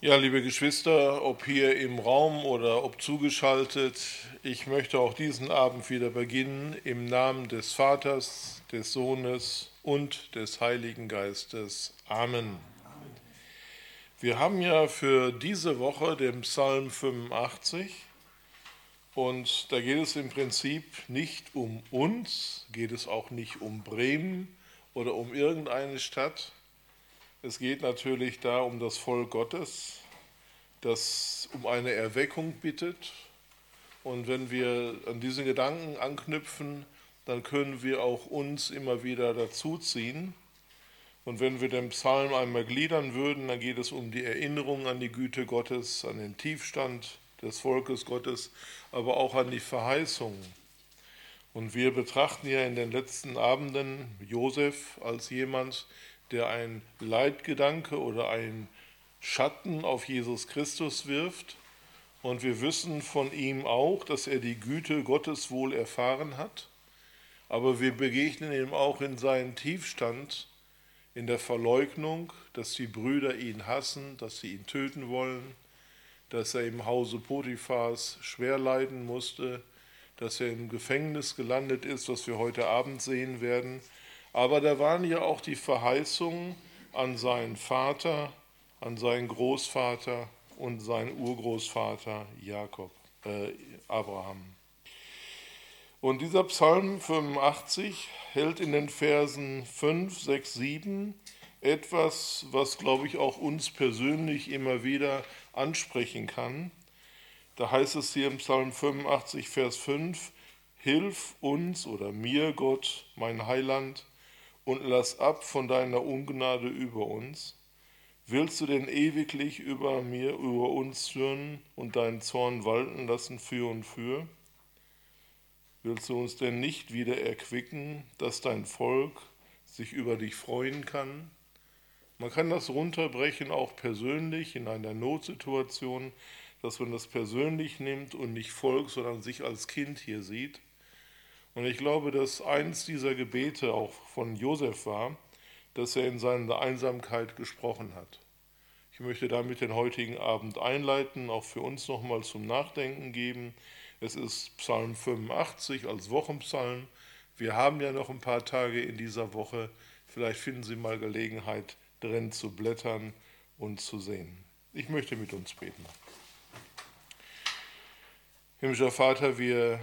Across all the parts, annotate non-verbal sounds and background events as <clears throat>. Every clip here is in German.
Ja, liebe Geschwister, ob hier im Raum oder ob zugeschaltet, ich möchte auch diesen Abend wieder beginnen im Namen des Vaters, des Sohnes und des Heiligen Geistes. Amen. Wir haben ja für diese Woche den Psalm 85 und da geht es im Prinzip nicht um uns, geht es auch nicht um Bremen oder um irgendeine Stadt, es geht natürlich da um das Volk Gottes, das um eine Erweckung bittet. Und wenn wir an diesen Gedanken anknüpfen, dann können wir auch uns immer wieder dazuziehen. Und wenn wir den Psalm einmal gliedern würden, dann geht es um die Erinnerung an die Güte Gottes, an den Tiefstand des Volkes Gottes, aber auch an die Verheißungen. Und wir betrachten ja in den letzten Abenden Josef als jemand, der ein Leitgedanke oder ein Schatten auf Jesus Christus wirft. Und wir wissen von ihm auch, dass er die Güte Gottes wohl erfahren hat. Aber wir begegnen ihm auch in seinem Tiefstand, in der Verleugnung, dass die Brüder ihn hassen, dass sie ihn töten wollen, dass er im Hause Potiphas schwer leiden musste, dass er im Gefängnis gelandet ist, was wir heute Abend sehen werden. Aber da waren ja auch die Verheißungen an seinen Vater, an seinen Großvater und seinen Urgroßvater Jakob, äh, Abraham. Und dieser Psalm 85 hält in den Versen 5, 6, 7 etwas, was, glaube ich, auch uns persönlich immer wieder ansprechen kann. Da heißt es hier im Psalm 85, Vers 5, Hilf uns oder mir, Gott, mein Heiland, und lass ab von deiner Ungnade über uns? Willst du denn ewiglich über mir, über uns zürnen und deinen Zorn walten lassen für und für? Willst du uns denn nicht wieder erquicken, dass dein Volk sich über dich freuen kann? Man kann das runterbrechen, auch persönlich in einer Notsituation, dass man das persönlich nimmt und nicht Volk, sondern sich als Kind hier sieht. Und ich glaube, dass eins dieser Gebete auch von Josef war, dass er in seiner Einsamkeit gesprochen hat. Ich möchte damit den heutigen Abend einleiten, auch für uns nochmal zum Nachdenken geben. Es ist Psalm 85 als Wochenpsalm. Wir haben ja noch ein paar Tage in dieser Woche. Vielleicht finden Sie mal Gelegenheit, drin zu blättern und zu sehen. Ich möchte mit uns beten. Himmlischer Vater, wir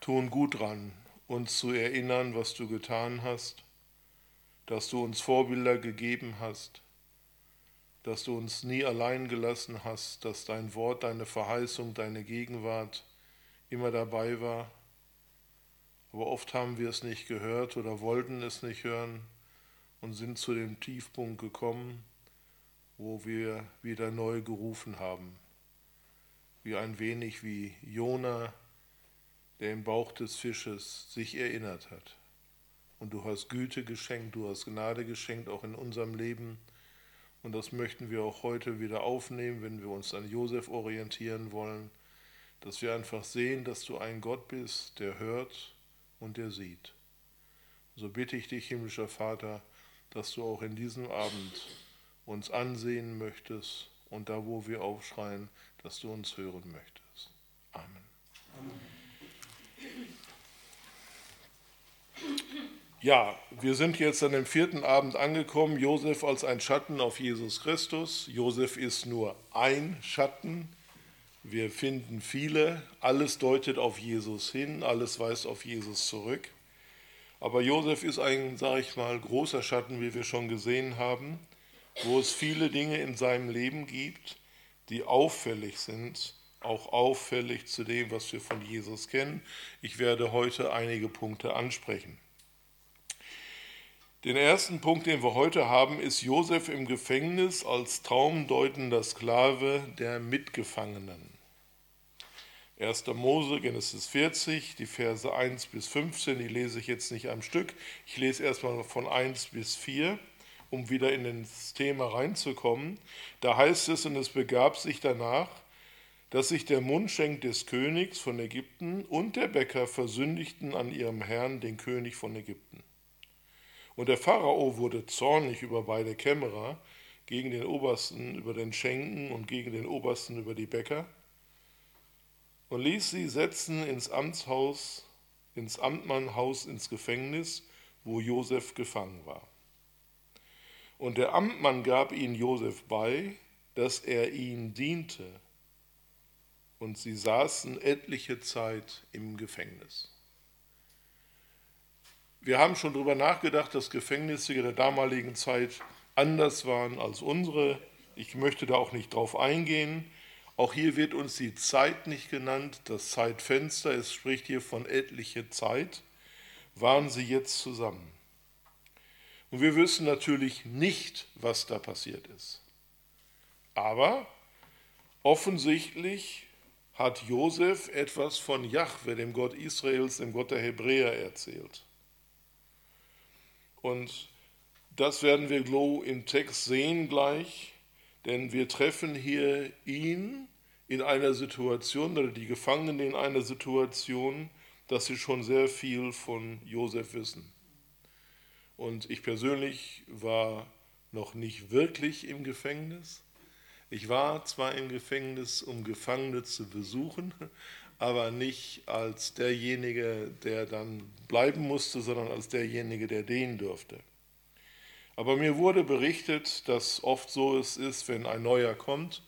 tun gut dran, uns zu erinnern, was du getan hast, dass du uns Vorbilder gegeben hast, dass du uns nie allein gelassen hast, dass dein Wort, deine Verheißung, deine Gegenwart immer dabei war. Aber oft haben wir es nicht gehört oder wollten es nicht hören und sind zu dem Tiefpunkt gekommen, wo wir wieder neu gerufen haben. Wie ein wenig wie Jona der im Bauch des Fisches sich erinnert hat. Und du hast Güte geschenkt, du hast Gnade geschenkt, auch in unserem Leben. Und das möchten wir auch heute wieder aufnehmen, wenn wir uns an Josef orientieren wollen, dass wir einfach sehen, dass du ein Gott bist, der hört und der sieht. So bitte ich dich, himmlischer Vater, dass du auch in diesem Abend uns ansehen möchtest und da, wo wir aufschreien, dass du uns hören möchtest. Amen. Amen. Ja, wir sind jetzt an dem vierten Abend angekommen. Josef als ein Schatten auf Jesus Christus. Josef ist nur ein Schatten. Wir finden viele. Alles deutet auf Jesus hin, alles weist auf Jesus zurück. Aber Josef ist ein, sage ich mal, großer Schatten, wie wir schon gesehen haben, wo es viele Dinge in seinem Leben gibt, die auffällig sind, auch auffällig zu dem, was wir von Jesus kennen. Ich werde heute einige Punkte ansprechen. Den ersten Punkt, den wir heute haben, ist Josef im Gefängnis als traumdeutender Sklave der Mitgefangenen. 1. Mose, Genesis 40, die Verse 1 bis 15, die lese ich jetzt nicht am Stück. Ich lese erstmal von 1 bis 4, um wieder in das Thema reinzukommen. Da heißt es, und es begab sich danach, dass sich der Mundschenk des Königs von Ägypten und der Bäcker versündigten an ihrem Herrn, den König von Ägypten. Und der Pharao wurde zornig über beide Kämmerer, gegen den Obersten über den Schenken und gegen den Obersten über die Bäcker und ließ sie setzen ins Amtshaus, ins Amtmannhaus, ins Gefängnis, wo Josef gefangen war. Und der Amtmann gab ihn Josef bei, dass er ihn diente. Und sie saßen etliche Zeit im Gefängnis. Wir haben schon darüber nachgedacht, dass Gefängnisse der damaligen Zeit anders waren als unsere. Ich möchte da auch nicht drauf eingehen. Auch hier wird uns die Zeit nicht genannt, das Zeitfenster. Es spricht hier von etliche Zeit. Waren sie jetzt zusammen? Und wir wissen natürlich nicht, was da passiert ist. Aber offensichtlich hat Josef etwas von Jahwe, dem Gott Israels, dem Gott der Hebräer, erzählt. Und das werden wir im Text sehen gleich, denn wir treffen hier ihn in einer Situation oder die Gefangenen in einer Situation, dass sie schon sehr viel von Josef wissen. Und ich persönlich war noch nicht wirklich im Gefängnis. Ich war zwar im Gefängnis, um Gefangene zu besuchen, aber nicht als derjenige, der dann bleiben musste, sondern als derjenige, der dienen durfte. Aber mir wurde berichtet, dass oft so es ist, wenn ein neuer kommt,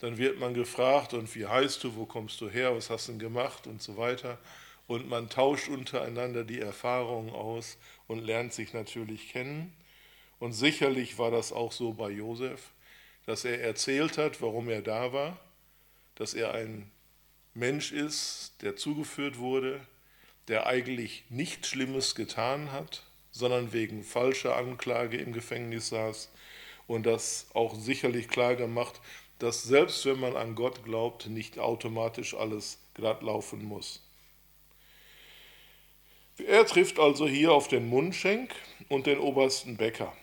dann wird man gefragt, und wie heißt du, wo kommst du her, was hast du gemacht und so weiter. Und man tauscht untereinander die Erfahrungen aus und lernt sich natürlich kennen. Und sicherlich war das auch so bei Josef, dass er erzählt hat, warum er da war, dass er ein Mensch ist, der zugeführt wurde, der eigentlich nichts Schlimmes getan hat, sondern wegen falscher Anklage im Gefängnis saß und das auch sicherlich klar gemacht, dass selbst wenn man an Gott glaubt, nicht automatisch alles glatt laufen muss. Er trifft also hier auf den Mundschenk und den obersten Bäcker.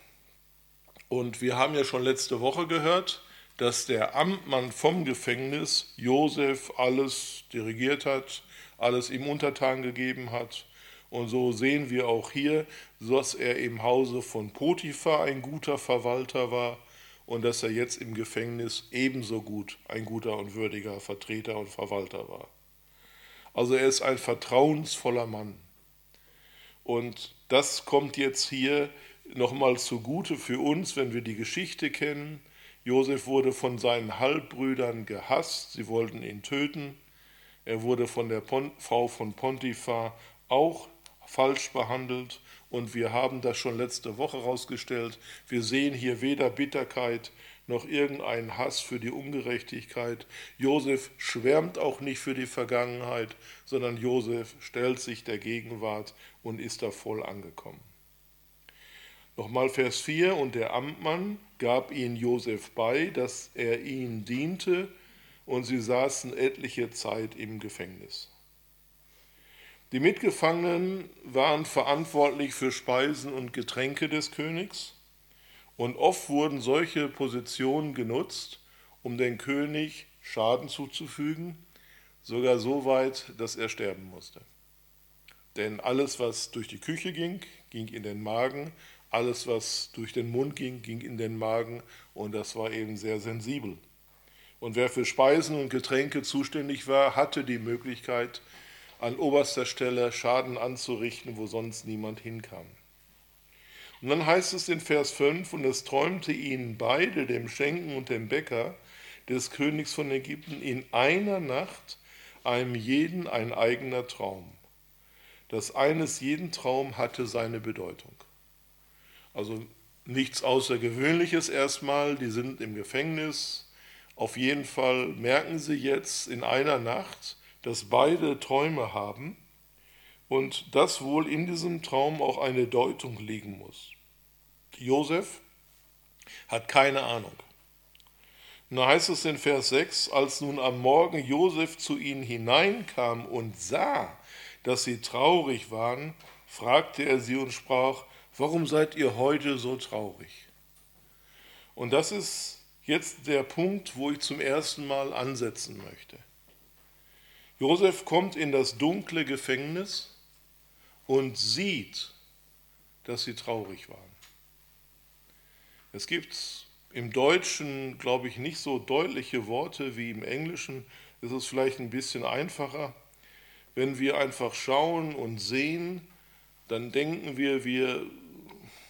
Und wir haben ja schon letzte Woche gehört, dass der Amtmann vom Gefängnis Josef alles dirigiert hat, alles ihm untertan gegeben hat und so sehen wir auch hier, dass er im Hause von Potiphar ein guter Verwalter war und dass er jetzt im Gefängnis ebenso gut ein guter und würdiger Vertreter und Verwalter war. Also er ist ein vertrauensvoller Mann. Und das kommt jetzt hier nochmal zugute für uns, wenn wir die Geschichte kennen. Josef wurde von seinen Halbbrüdern gehasst, sie wollten ihn töten. Er wurde von der Frau von Pontiphar auch falsch behandelt und wir haben das schon letzte Woche herausgestellt. Wir sehen hier weder Bitterkeit noch irgendeinen Hass für die Ungerechtigkeit. Josef schwärmt auch nicht für die Vergangenheit, sondern Josef stellt sich der Gegenwart und ist da voll angekommen. Nochmal Vers 4, und der Amtmann gab ihn Josef bei, dass er ihn diente, und sie saßen etliche Zeit im Gefängnis. Die Mitgefangenen waren verantwortlich für Speisen und Getränke des Königs und oft wurden solche Positionen genutzt, um den König Schaden zuzufügen, sogar so weit, dass er sterben musste. Denn alles, was durch die Küche ging, ging in den Magen, alles, was durch den Mund ging, ging in den Magen und das war eben sehr sensibel. Und wer für Speisen und Getränke zuständig war, hatte die Möglichkeit, an oberster Stelle Schaden anzurichten, wo sonst niemand hinkam. Und dann heißt es in Vers 5, und es träumte ihnen beide, dem Schenken und dem Bäcker des Königs von Ägypten, in einer Nacht einem jeden ein eigener Traum. Das eines jeden Traum hatte seine Bedeutung. Also nichts Außergewöhnliches erstmal, die sind im Gefängnis. Auf jeden Fall merken sie jetzt in einer Nacht, dass beide Träume haben und dass wohl in diesem Traum auch eine Deutung liegen muss. Josef hat keine Ahnung. Und da heißt es in Vers 6, als nun am Morgen Josef zu ihnen hineinkam und sah, dass sie traurig waren, fragte er sie und sprach, warum seid ihr heute so traurig? Und das ist jetzt der Punkt, wo ich zum ersten Mal ansetzen möchte. Josef kommt in das dunkle Gefängnis und sieht, dass sie traurig waren. Es gibt im Deutschen, glaube ich, nicht so deutliche Worte wie im Englischen. Es ist vielleicht ein bisschen einfacher. Wenn wir einfach schauen und sehen, dann denken wir, wir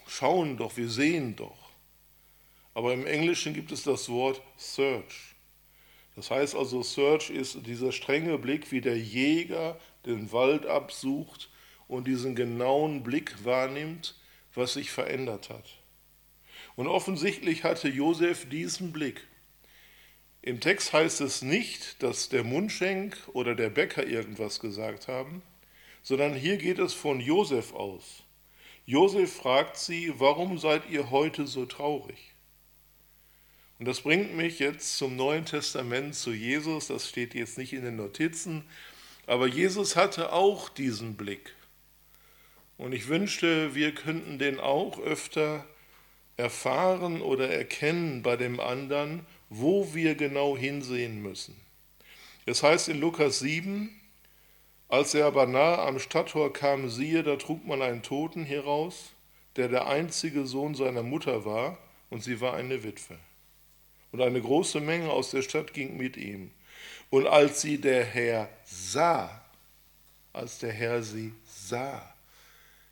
schauen doch, wir sehen doch. Aber im Englischen gibt es das Wort Search. Das heißt also, Search ist dieser strenge Blick, wie der Jäger den Wald absucht und diesen genauen Blick wahrnimmt, was sich verändert hat. Und offensichtlich hatte Josef diesen Blick. Im Text heißt es nicht, dass der Mundschenk oder der Bäcker irgendwas gesagt haben, sondern hier geht es von Josef aus. Josef fragt sie, warum seid ihr heute so traurig? Und das bringt mich jetzt zum Neuen Testament zu Jesus, das steht jetzt nicht in den Notizen, aber Jesus hatte auch diesen Blick. Und ich wünschte, wir könnten den auch öfter erfahren oder erkennen bei dem anderen, wo wir genau hinsehen müssen. Es heißt in Lukas 7, als er aber nahe am Stadttor kam, siehe, da trug man einen Toten heraus, der der einzige Sohn seiner Mutter war, und sie war eine Witwe. Und eine große Menge aus der Stadt ging mit ihm. Und als sie der Herr sah, als der Herr sie sah,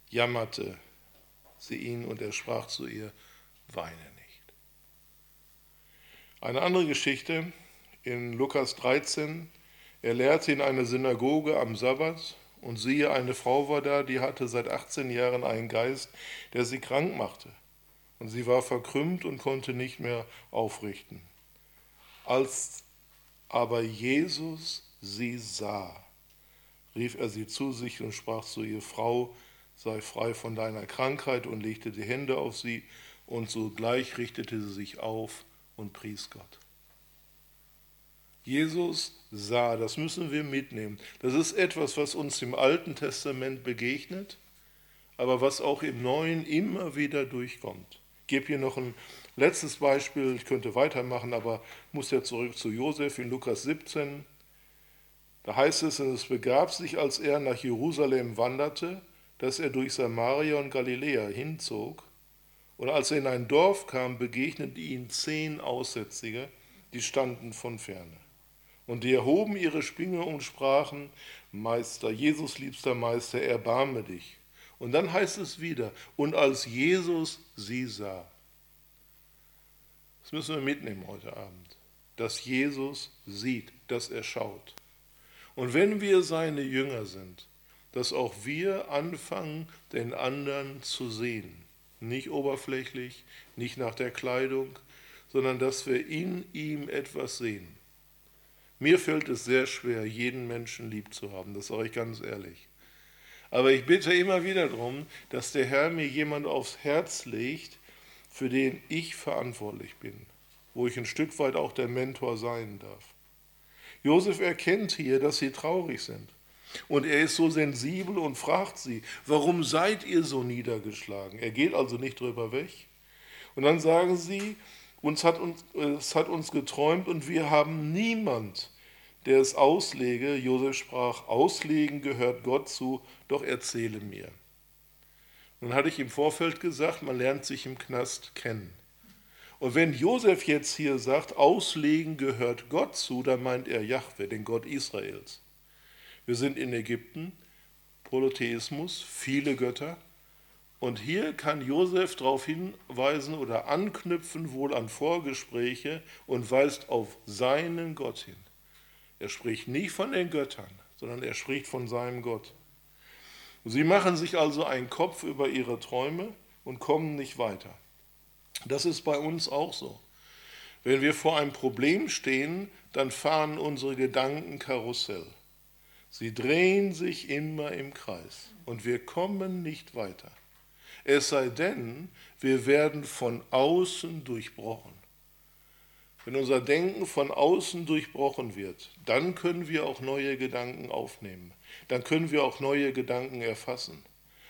jammerte sie ihn und er sprach zu ihr, weine nicht. Eine andere Geschichte in Lukas 13, er lehrte in einer Synagoge am Sabbat und siehe, eine Frau war da, die hatte seit 18 Jahren einen Geist, der sie krank machte. Und sie war verkrümmt und konnte nicht mehr aufrichten. Als aber Jesus sie sah, rief er sie zu sich und sprach zu ihr, Frau, sei frei von deiner Krankheit und legte die Hände auf sie und sogleich richtete sie sich auf und pries Gott. Jesus sah, das müssen wir mitnehmen. Das ist etwas, was uns im Alten Testament begegnet, aber was auch im Neuen immer wieder durchkommt. Ich gebe hier noch ein letztes Beispiel, ich könnte weitermachen, aber muss ja zurück zu Josef in Lukas 17. Da heißt es, und es begab sich, als er nach Jerusalem wanderte, dass er durch Samaria und Galiläa hinzog und als er in ein Dorf kam, begegneten ihm zehn Aussätzige, die standen von ferne. Und die erhoben ihre Spinge und sprachen, Meister, Jesus liebster Meister, erbarme dich. Und dann heißt es wieder, und als Jesus sie sah. Das müssen wir mitnehmen heute Abend, dass Jesus sieht, dass er schaut. Und wenn wir seine Jünger sind, dass auch wir anfangen, den anderen zu sehen nicht oberflächlich, nicht nach der Kleidung, sondern dass wir in ihm etwas sehen. Mir fällt es sehr schwer, jeden Menschen lieb zu haben, das sage ich ganz ehrlich. Aber ich bitte immer wieder darum, dass der Herr mir jemand aufs Herz legt, für den ich verantwortlich bin, wo ich ein Stück weit auch der Mentor sein darf. Josef erkennt hier, dass sie traurig sind. Und er ist so sensibel und fragt sie, warum seid ihr so niedergeschlagen? Er geht also nicht drüber weg. Und dann sagen sie, uns hat uns, es hat uns geträumt und wir haben niemand, der es auslege. Josef sprach, auslegen gehört Gott zu, doch erzähle mir. Nun hatte ich im Vorfeld gesagt, man lernt sich im Knast kennen. Und wenn Josef jetzt hier sagt, auslegen gehört Gott zu, dann meint er Jahwe, den Gott Israels. Wir sind in Ägypten, Polytheismus, viele Götter. Und hier kann Josef darauf hinweisen oder anknüpfen wohl an Vorgespräche und weist auf seinen Gott hin. Er spricht nicht von den Göttern, sondern er spricht von seinem Gott. Sie machen sich also einen Kopf über ihre Träume und kommen nicht weiter. Das ist bei uns auch so. Wenn wir vor einem Problem stehen, dann fahren unsere Gedanken Karussell. Sie drehen sich immer im Kreis und wir kommen nicht weiter. Es sei denn, wir werden von außen durchbrochen. Wenn unser Denken von außen durchbrochen wird, dann können wir auch neue Gedanken aufnehmen. Dann können wir auch neue Gedanken erfassen.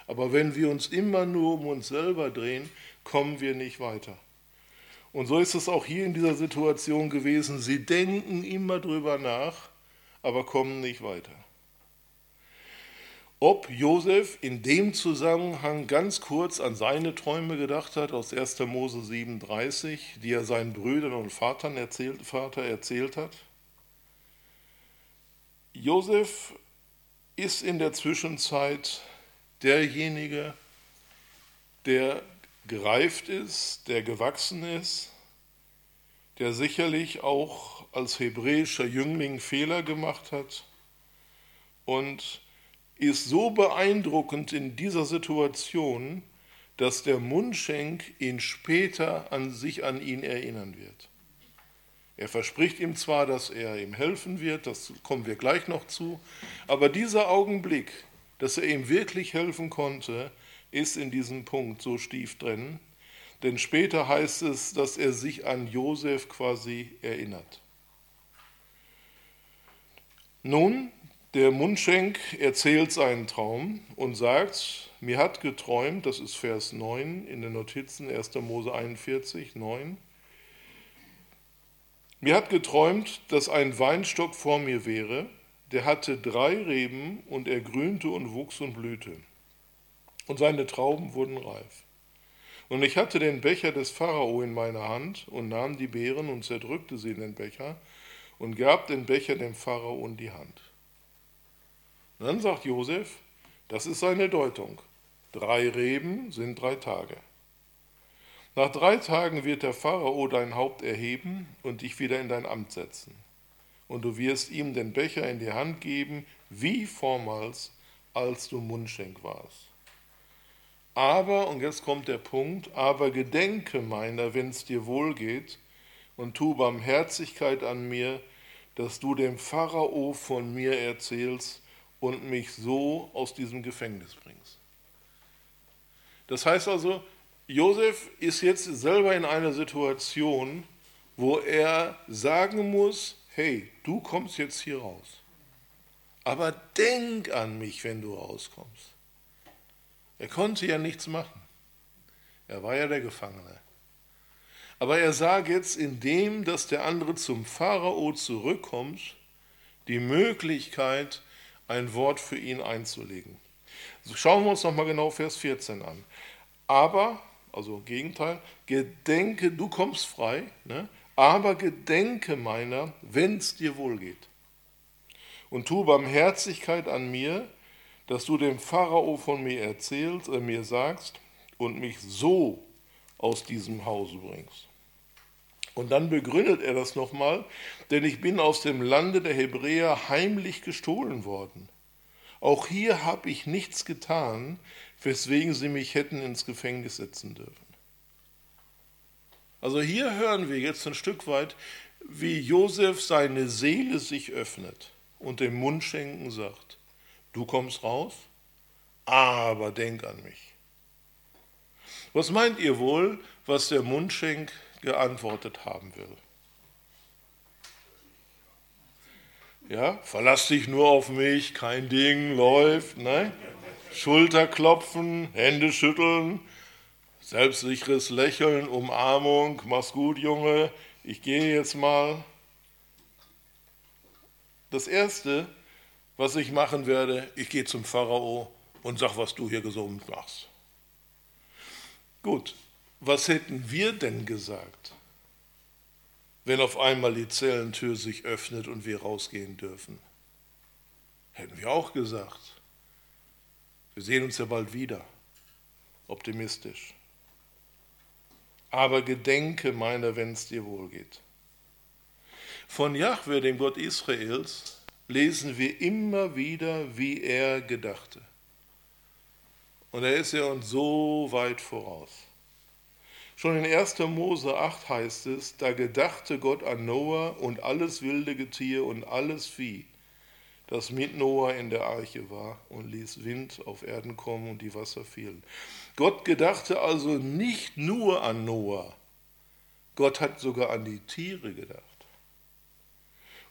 Aber wenn wir uns immer nur um uns selber drehen, kommen wir nicht weiter. Und so ist es auch hier in dieser Situation gewesen. Sie denken immer drüber nach, aber kommen nicht weiter. Ob Josef in dem Zusammenhang ganz kurz an seine Träume gedacht hat aus 1. Mose 37, die er seinen Brüdern und Vatern erzählt, Vater erzählt hat. Josef ist in der Zwischenzeit derjenige, der gereift ist, der gewachsen ist, der sicherlich auch als hebräischer Jüngling Fehler gemacht hat und ist so beeindruckend in dieser Situation, dass der Mundschenk ihn später an sich an ihn erinnern wird. Er verspricht ihm zwar, dass er ihm helfen wird, das kommen wir gleich noch zu, aber dieser Augenblick, dass er ihm wirklich helfen konnte, ist in diesem Punkt so stief drin, denn später heißt es, dass er sich an Josef quasi erinnert. Nun, der Mundschenk erzählt seinen Traum und sagt, mir hat geträumt, das ist Vers 9 in den Notizen 1. Mose 41, 9, mir hat geträumt, dass ein Weinstock vor mir wäre, der hatte drei Reben und er grünte und wuchs und blühte. Und seine Trauben wurden reif. Und ich hatte den Becher des Pharao in meiner Hand und nahm die Beeren und zerdrückte sie in den Becher und gab den Becher dem Pharao in die Hand. Und dann sagt Josef, das ist seine Deutung. Drei Reben sind drei Tage. Nach drei Tagen wird der Pharao dein Haupt erheben und dich wieder in dein Amt setzen. Und du wirst ihm den Becher in die Hand geben, wie vormals, als du Mundschenk warst. Aber, und jetzt kommt der Punkt, aber gedenke meiner, wenn es dir wohl geht, und tu Barmherzigkeit an mir, dass du dem Pharao von mir erzählst und mich so aus diesem Gefängnis bringst. Das heißt also, Josef ist jetzt selber in einer Situation, wo er sagen muss, hey, du kommst jetzt hier raus. Aber denk an mich, wenn du rauskommst. Er konnte ja nichts machen. Er war ja der Gefangene. Aber er sah jetzt in dem, dass der andere zum Pharao zurückkommt, die Möglichkeit, ein Wort für ihn einzulegen. schauen wir uns nochmal genau Vers 14 an. Aber also Gegenteil, gedenke, du kommst frei, ne? aber gedenke meiner, wenn es dir wohl geht. Und tu Barmherzigkeit an mir, dass du dem Pharao von mir erzählst, äh, mir sagst und mich so aus diesem Hause bringst. Und dann begründet er das nochmal, denn ich bin aus dem Lande der Hebräer heimlich gestohlen worden. Auch hier habe ich nichts getan, weswegen sie mich hätten ins Gefängnis setzen dürfen. Also hier hören wir jetzt ein Stück weit, wie Josef seine Seele sich öffnet und dem Mundschenken sagt, du kommst raus, aber denk an mich. Was meint ihr wohl, was der Mundschenk geantwortet haben will? Ja, verlass dich nur auf mich, kein Ding, läuft, ne? Schulterklopfen, Hände schütteln, selbstsicheres Lächeln, Umarmung, mach's gut, Junge, ich gehe jetzt mal. Das Erste, was ich machen werde, ich gehe zum Pharao und sag, was du hier gesund machst. Gut, was hätten wir denn gesagt, wenn auf einmal die Zellentür sich öffnet und wir rausgehen dürfen? Hätten wir auch gesagt, wir sehen uns ja bald wieder. Optimistisch. Aber gedenke meiner, wenn es dir wohl geht. Von Jahwe, dem Gott Israels, lesen wir immer wieder, wie er gedachte. Und er ist ja uns so weit voraus. Schon in 1. Mose 8 heißt es, da gedachte Gott an Noah und alles wilde Getier und alles Vieh, das mit Noah in der Arche war und ließ Wind auf Erden kommen und die Wasser fielen. Gott gedachte also nicht nur an Noah, Gott hat sogar an die Tiere gedacht.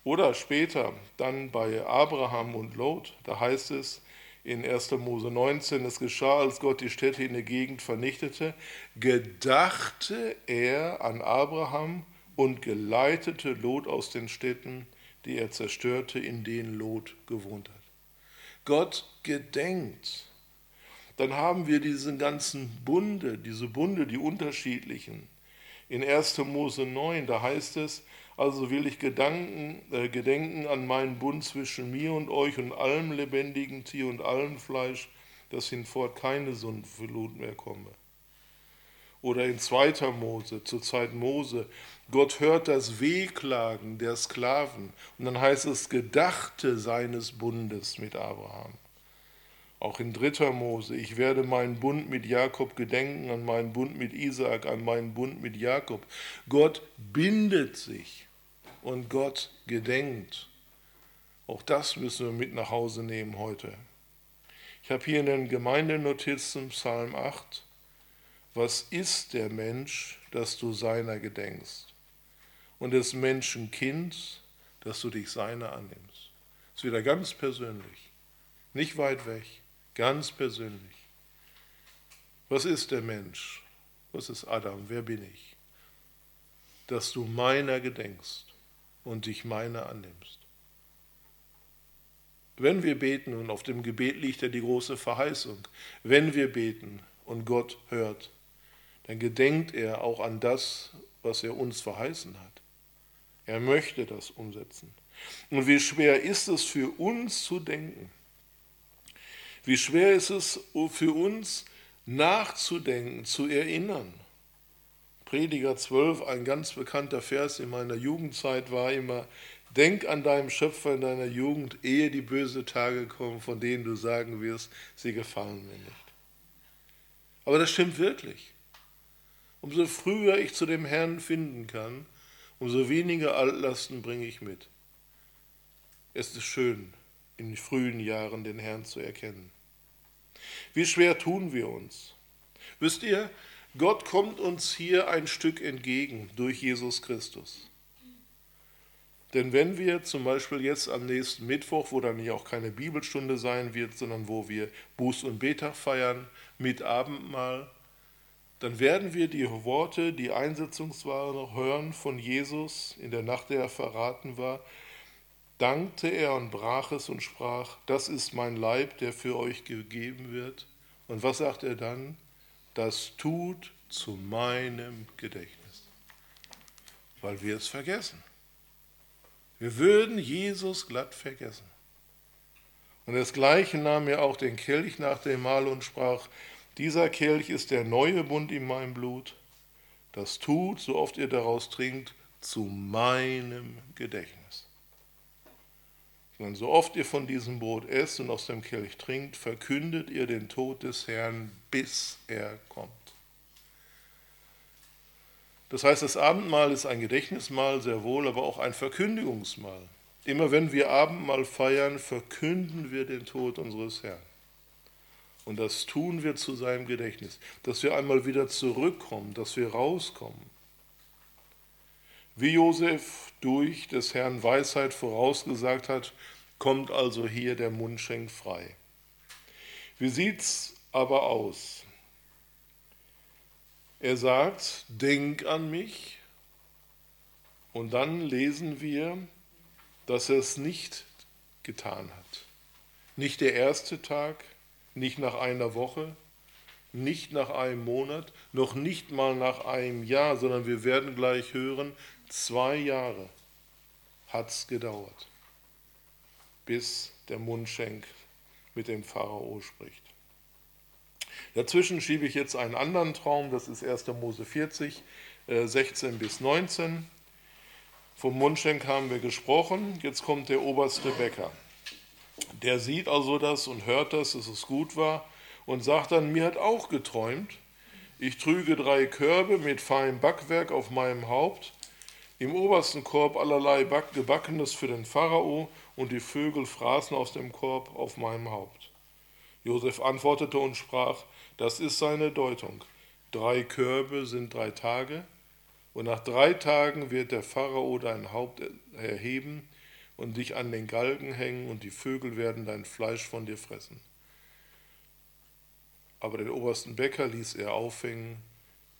Oder später, dann bei Abraham und Lot, da heißt es in 1. Mose 19, es geschah, als Gott die Städte in der Gegend vernichtete, gedachte er an Abraham und geleitete Lot aus den Städten die er zerstörte, in denen Lot gewohnt hat. Gott gedenkt. Dann haben wir diesen ganzen Bunde, diese Bunde, die unterschiedlichen. In 1. Mose 9, da heißt es, also will ich Gedanken, äh, gedenken an meinen Bund zwischen mir und euch und allem lebendigen Tier und allem Fleisch, dass hinfort keine Sundflut mehr komme. Oder in 2. Mose, zur Zeit Mose, Gott hört das Wehklagen der Sklaven. Und dann heißt es, gedachte seines Bundes mit Abraham. Auch in 3. Mose, ich werde meinen Bund mit Jakob gedenken, an meinen Bund mit Isaak, an meinen Bund mit Jakob. Gott bindet sich und Gott gedenkt. Auch das müssen wir mit nach Hause nehmen heute. Ich habe hier in den Gemeindenotizen Psalm 8, was ist der Mensch, dass du seiner gedenkst? Und des Menschen Kind, dass du dich seiner annimmst. Das ist wieder ganz persönlich, nicht weit weg, ganz persönlich. Was ist der Mensch? Was ist Adam? Wer bin ich? Dass du meiner gedenkst und dich meiner annimmst. Wenn wir beten, und auf dem Gebet liegt ja die große Verheißung, wenn wir beten und Gott hört, dann gedenkt er auch an das, was er uns verheißen hat. Er möchte das umsetzen. Und wie schwer ist es für uns zu denken? Wie schwer ist es für uns nachzudenken, zu erinnern? Prediger 12, ein ganz bekannter Vers in meiner Jugendzeit war immer, Denk an deinen Schöpfer in deiner Jugend, ehe die bösen Tage kommen, von denen du sagen wirst, sie gefallen mir nicht. Aber das stimmt wirklich. Umso früher ich zu dem Herrn finden kann, umso weniger Altlasten bringe ich mit. Es ist schön, in frühen Jahren den Herrn zu erkennen. Wie schwer tun wir uns? Wisst ihr, Gott kommt uns hier ein Stück entgegen durch Jesus Christus. Denn wenn wir zum Beispiel jetzt am nächsten Mittwoch, wo dann ja auch keine Bibelstunde sein wird, sondern wo wir Buß- und Betag feiern mit Abendmahl, dann werden wir die Worte, die Einsetzungsware hören von Jesus in der Nacht, der er verraten war. Dankte er und brach es und sprach, das ist mein Leib, der für euch gegeben wird. Und was sagt er dann? Das tut zu meinem Gedächtnis, weil wir es vergessen. Wir würden Jesus glatt vergessen. Und das Gleiche nahm er auch den Kelch nach dem Mahl und sprach, dieser Kelch ist der neue Bund in meinem Blut. Das tut, so oft ihr daraus trinkt, zu meinem Gedächtnis. Denn so oft ihr von diesem Brot esst und aus dem Kelch trinkt, verkündet ihr den Tod des Herrn, bis er kommt. Das heißt, das Abendmahl ist ein Gedächtnismahl, sehr wohl, aber auch ein Verkündigungsmahl. Immer wenn wir Abendmahl feiern, verkünden wir den Tod unseres Herrn. Und das tun wir zu seinem Gedächtnis, dass wir einmal wieder zurückkommen, dass wir rauskommen. Wie Josef durch des Herrn Weisheit vorausgesagt hat, kommt also hier der Mundschenk frei. Wie sieht's aber aus? Er sagt, denk an mich. Und dann lesen wir, dass er es nicht getan hat. Nicht der erste Tag, nicht nach einer Woche, nicht nach einem Monat, noch nicht mal nach einem Jahr, sondern wir werden gleich hören, zwei Jahre hat es gedauert, bis der Mundschenk mit dem Pharao spricht. Dazwischen schiebe ich jetzt einen anderen Traum, das ist 1. Mose 40, 16 äh, bis 19. Vom Mundschenk haben wir gesprochen, jetzt kommt der oberste Bäcker. Der sieht also das und hört das, dass es gut war und sagt dann, mir hat auch geträumt, ich trüge drei Körbe mit feinem Backwerk auf meinem Haupt, im obersten Korb allerlei Gebackenes für den Pharao und die Vögel fraßen aus dem Korb auf meinem Haupt. Josef antwortete und sprach, das ist seine Deutung. Drei Körbe sind drei Tage, und nach drei Tagen wird der Pharao dein Haupt erheben und dich an den Galgen hängen, und die Vögel werden dein Fleisch von dir fressen. Aber den obersten Bäcker ließ er aufhängen,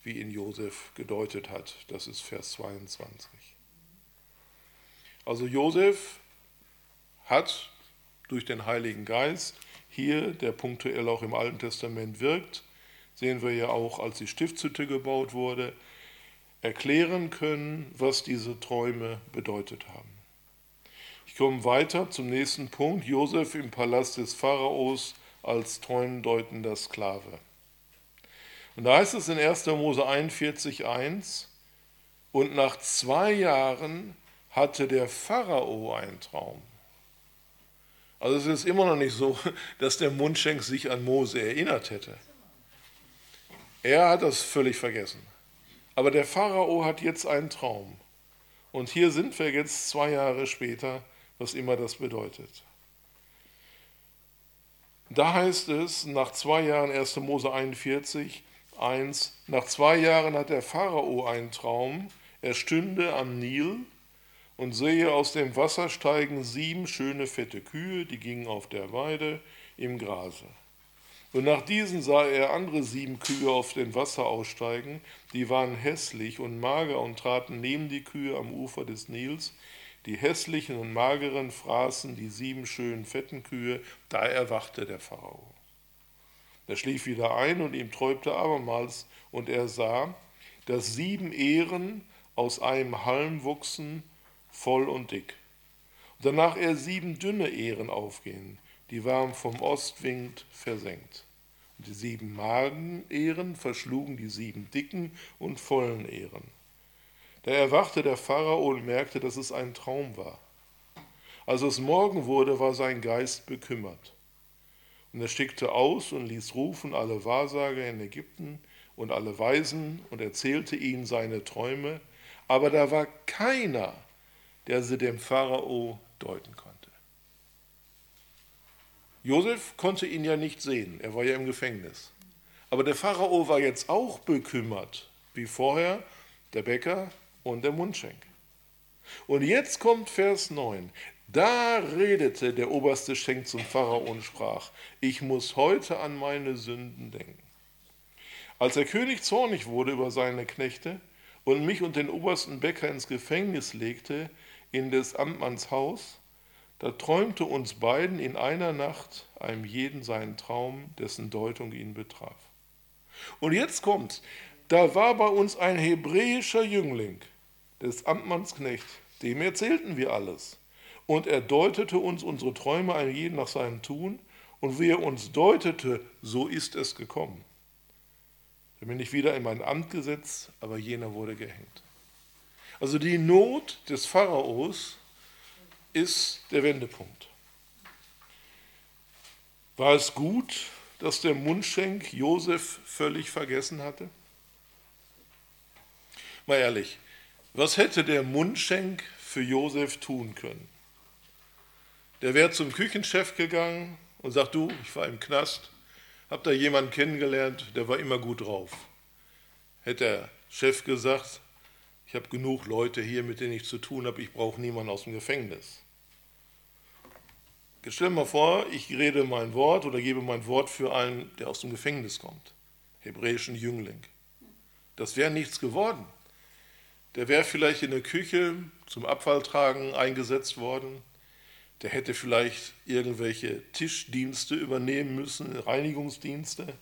wie ihn Josef gedeutet hat. Das ist Vers 22. Also Josef hat durch den Heiligen Geist, hier, der punktuell auch im Alten Testament wirkt, sehen wir ja auch, als die Stiftshütte gebaut wurde, erklären können, was diese Träume bedeutet haben. Ich komme weiter zum nächsten Punkt. Josef im Palast des Pharaos als träumdeutender Sklave. Und da heißt es in 1. Mose 41,1, und nach zwei Jahren hatte der Pharao einen Traum. Also es ist immer noch nicht so, <laughs> dass der Mundschenk sich an Mose erinnert hätte. Er hat das völlig vergessen. Aber der Pharao hat jetzt einen Traum. Und hier sind wir jetzt zwei Jahre später, was immer das bedeutet. Da heißt es nach zwei Jahren 1. Mose 41, 1, nach zwei Jahren hat der Pharao einen Traum, er stünde am Nil und sehe aus dem Wasser steigen sieben schöne fette Kühe, die gingen auf der Weide im Grase. Und nach diesen sah er andere sieben Kühe auf dem Wasser aussteigen, die waren hässlich und mager und traten neben die Kühe am Ufer des Nils. Die hässlichen und mageren fraßen die sieben schönen fetten Kühe, da erwachte der Pharao. Er schlief wieder ein und ihm träumte abermals, und er sah, dass sieben Ehren aus einem Halm wuchsen, voll und dick. Und danach er sieben dünne Ehren aufgehen, die waren vom Ostwind versenkt. Und die sieben Magenehren verschlugen die sieben dicken und vollen Ehren. Da erwachte der Pharao und merkte, dass es ein Traum war. Als es Morgen wurde, war sein Geist bekümmert. Und er schickte aus und ließ rufen alle Wahrsager in Ägypten und alle Weisen und erzählte ihnen seine Träume, aber da war keiner, der sie dem Pharao deuten konnte. Josef konnte ihn ja nicht sehen, er war ja im Gefängnis. Aber der Pharao war jetzt auch bekümmert, wie vorher der Bäcker und der Mundschenk. Und jetzt kommt Vers 9. Da redete der oberste Schenk zum Pharao und sprach, ich muss heute an meine Sünden denken. Als der König zornig wurde über seine Knechte und mich und den obersten Bäcker ins Gefängnis legte, in des Amtmanns Haus, da träumte uns beiden in einer Nacht einem jeden seinen Traum, dessen Deutung ihn betraf. Und jetzt kommt's. Da war bei uns ein hebräischer Jüngling, des Amtmanns Knecht, dem erzählten wir alles. Und er deutete uns unsere Träume einem jeden nach seinem Tun. Und wie er uns deutete, so ist es gekommen. Da bin ich wieder in mein Amt gesetzt, aber jener wurde gehängt. Also die Not des Pharaos ist der Wendepunkt. War es gut, dass der Mundschenk Josef völlig vergessen hatte? Mal ehrlich, was hätte der Mundschenk für Josef tun können? Der wäre zum Küchenchef gegangen und sagt, du, ich war im Knast, hab da jemanden kennengelernt, der war immer gut drauf. Hätte der Chef gesagt, ich habe genug Leute hier, mit denen ich zu tun habe, ich brauche niemanden aus dem Gefängnis. Stell dir mal vor, ich rede mein Wort oder gebe mein Wort für einen, der aus dem Gefängnis kommt, hebräischen Jüngling. Das wäre nichts geworden. Der wäre vielleicht in der Küche zum Abfalltragen eingesetzt worden. Der hätte vielleicht irgendwelche Tischdienste übernehmen müssen, Reinigungsdienste.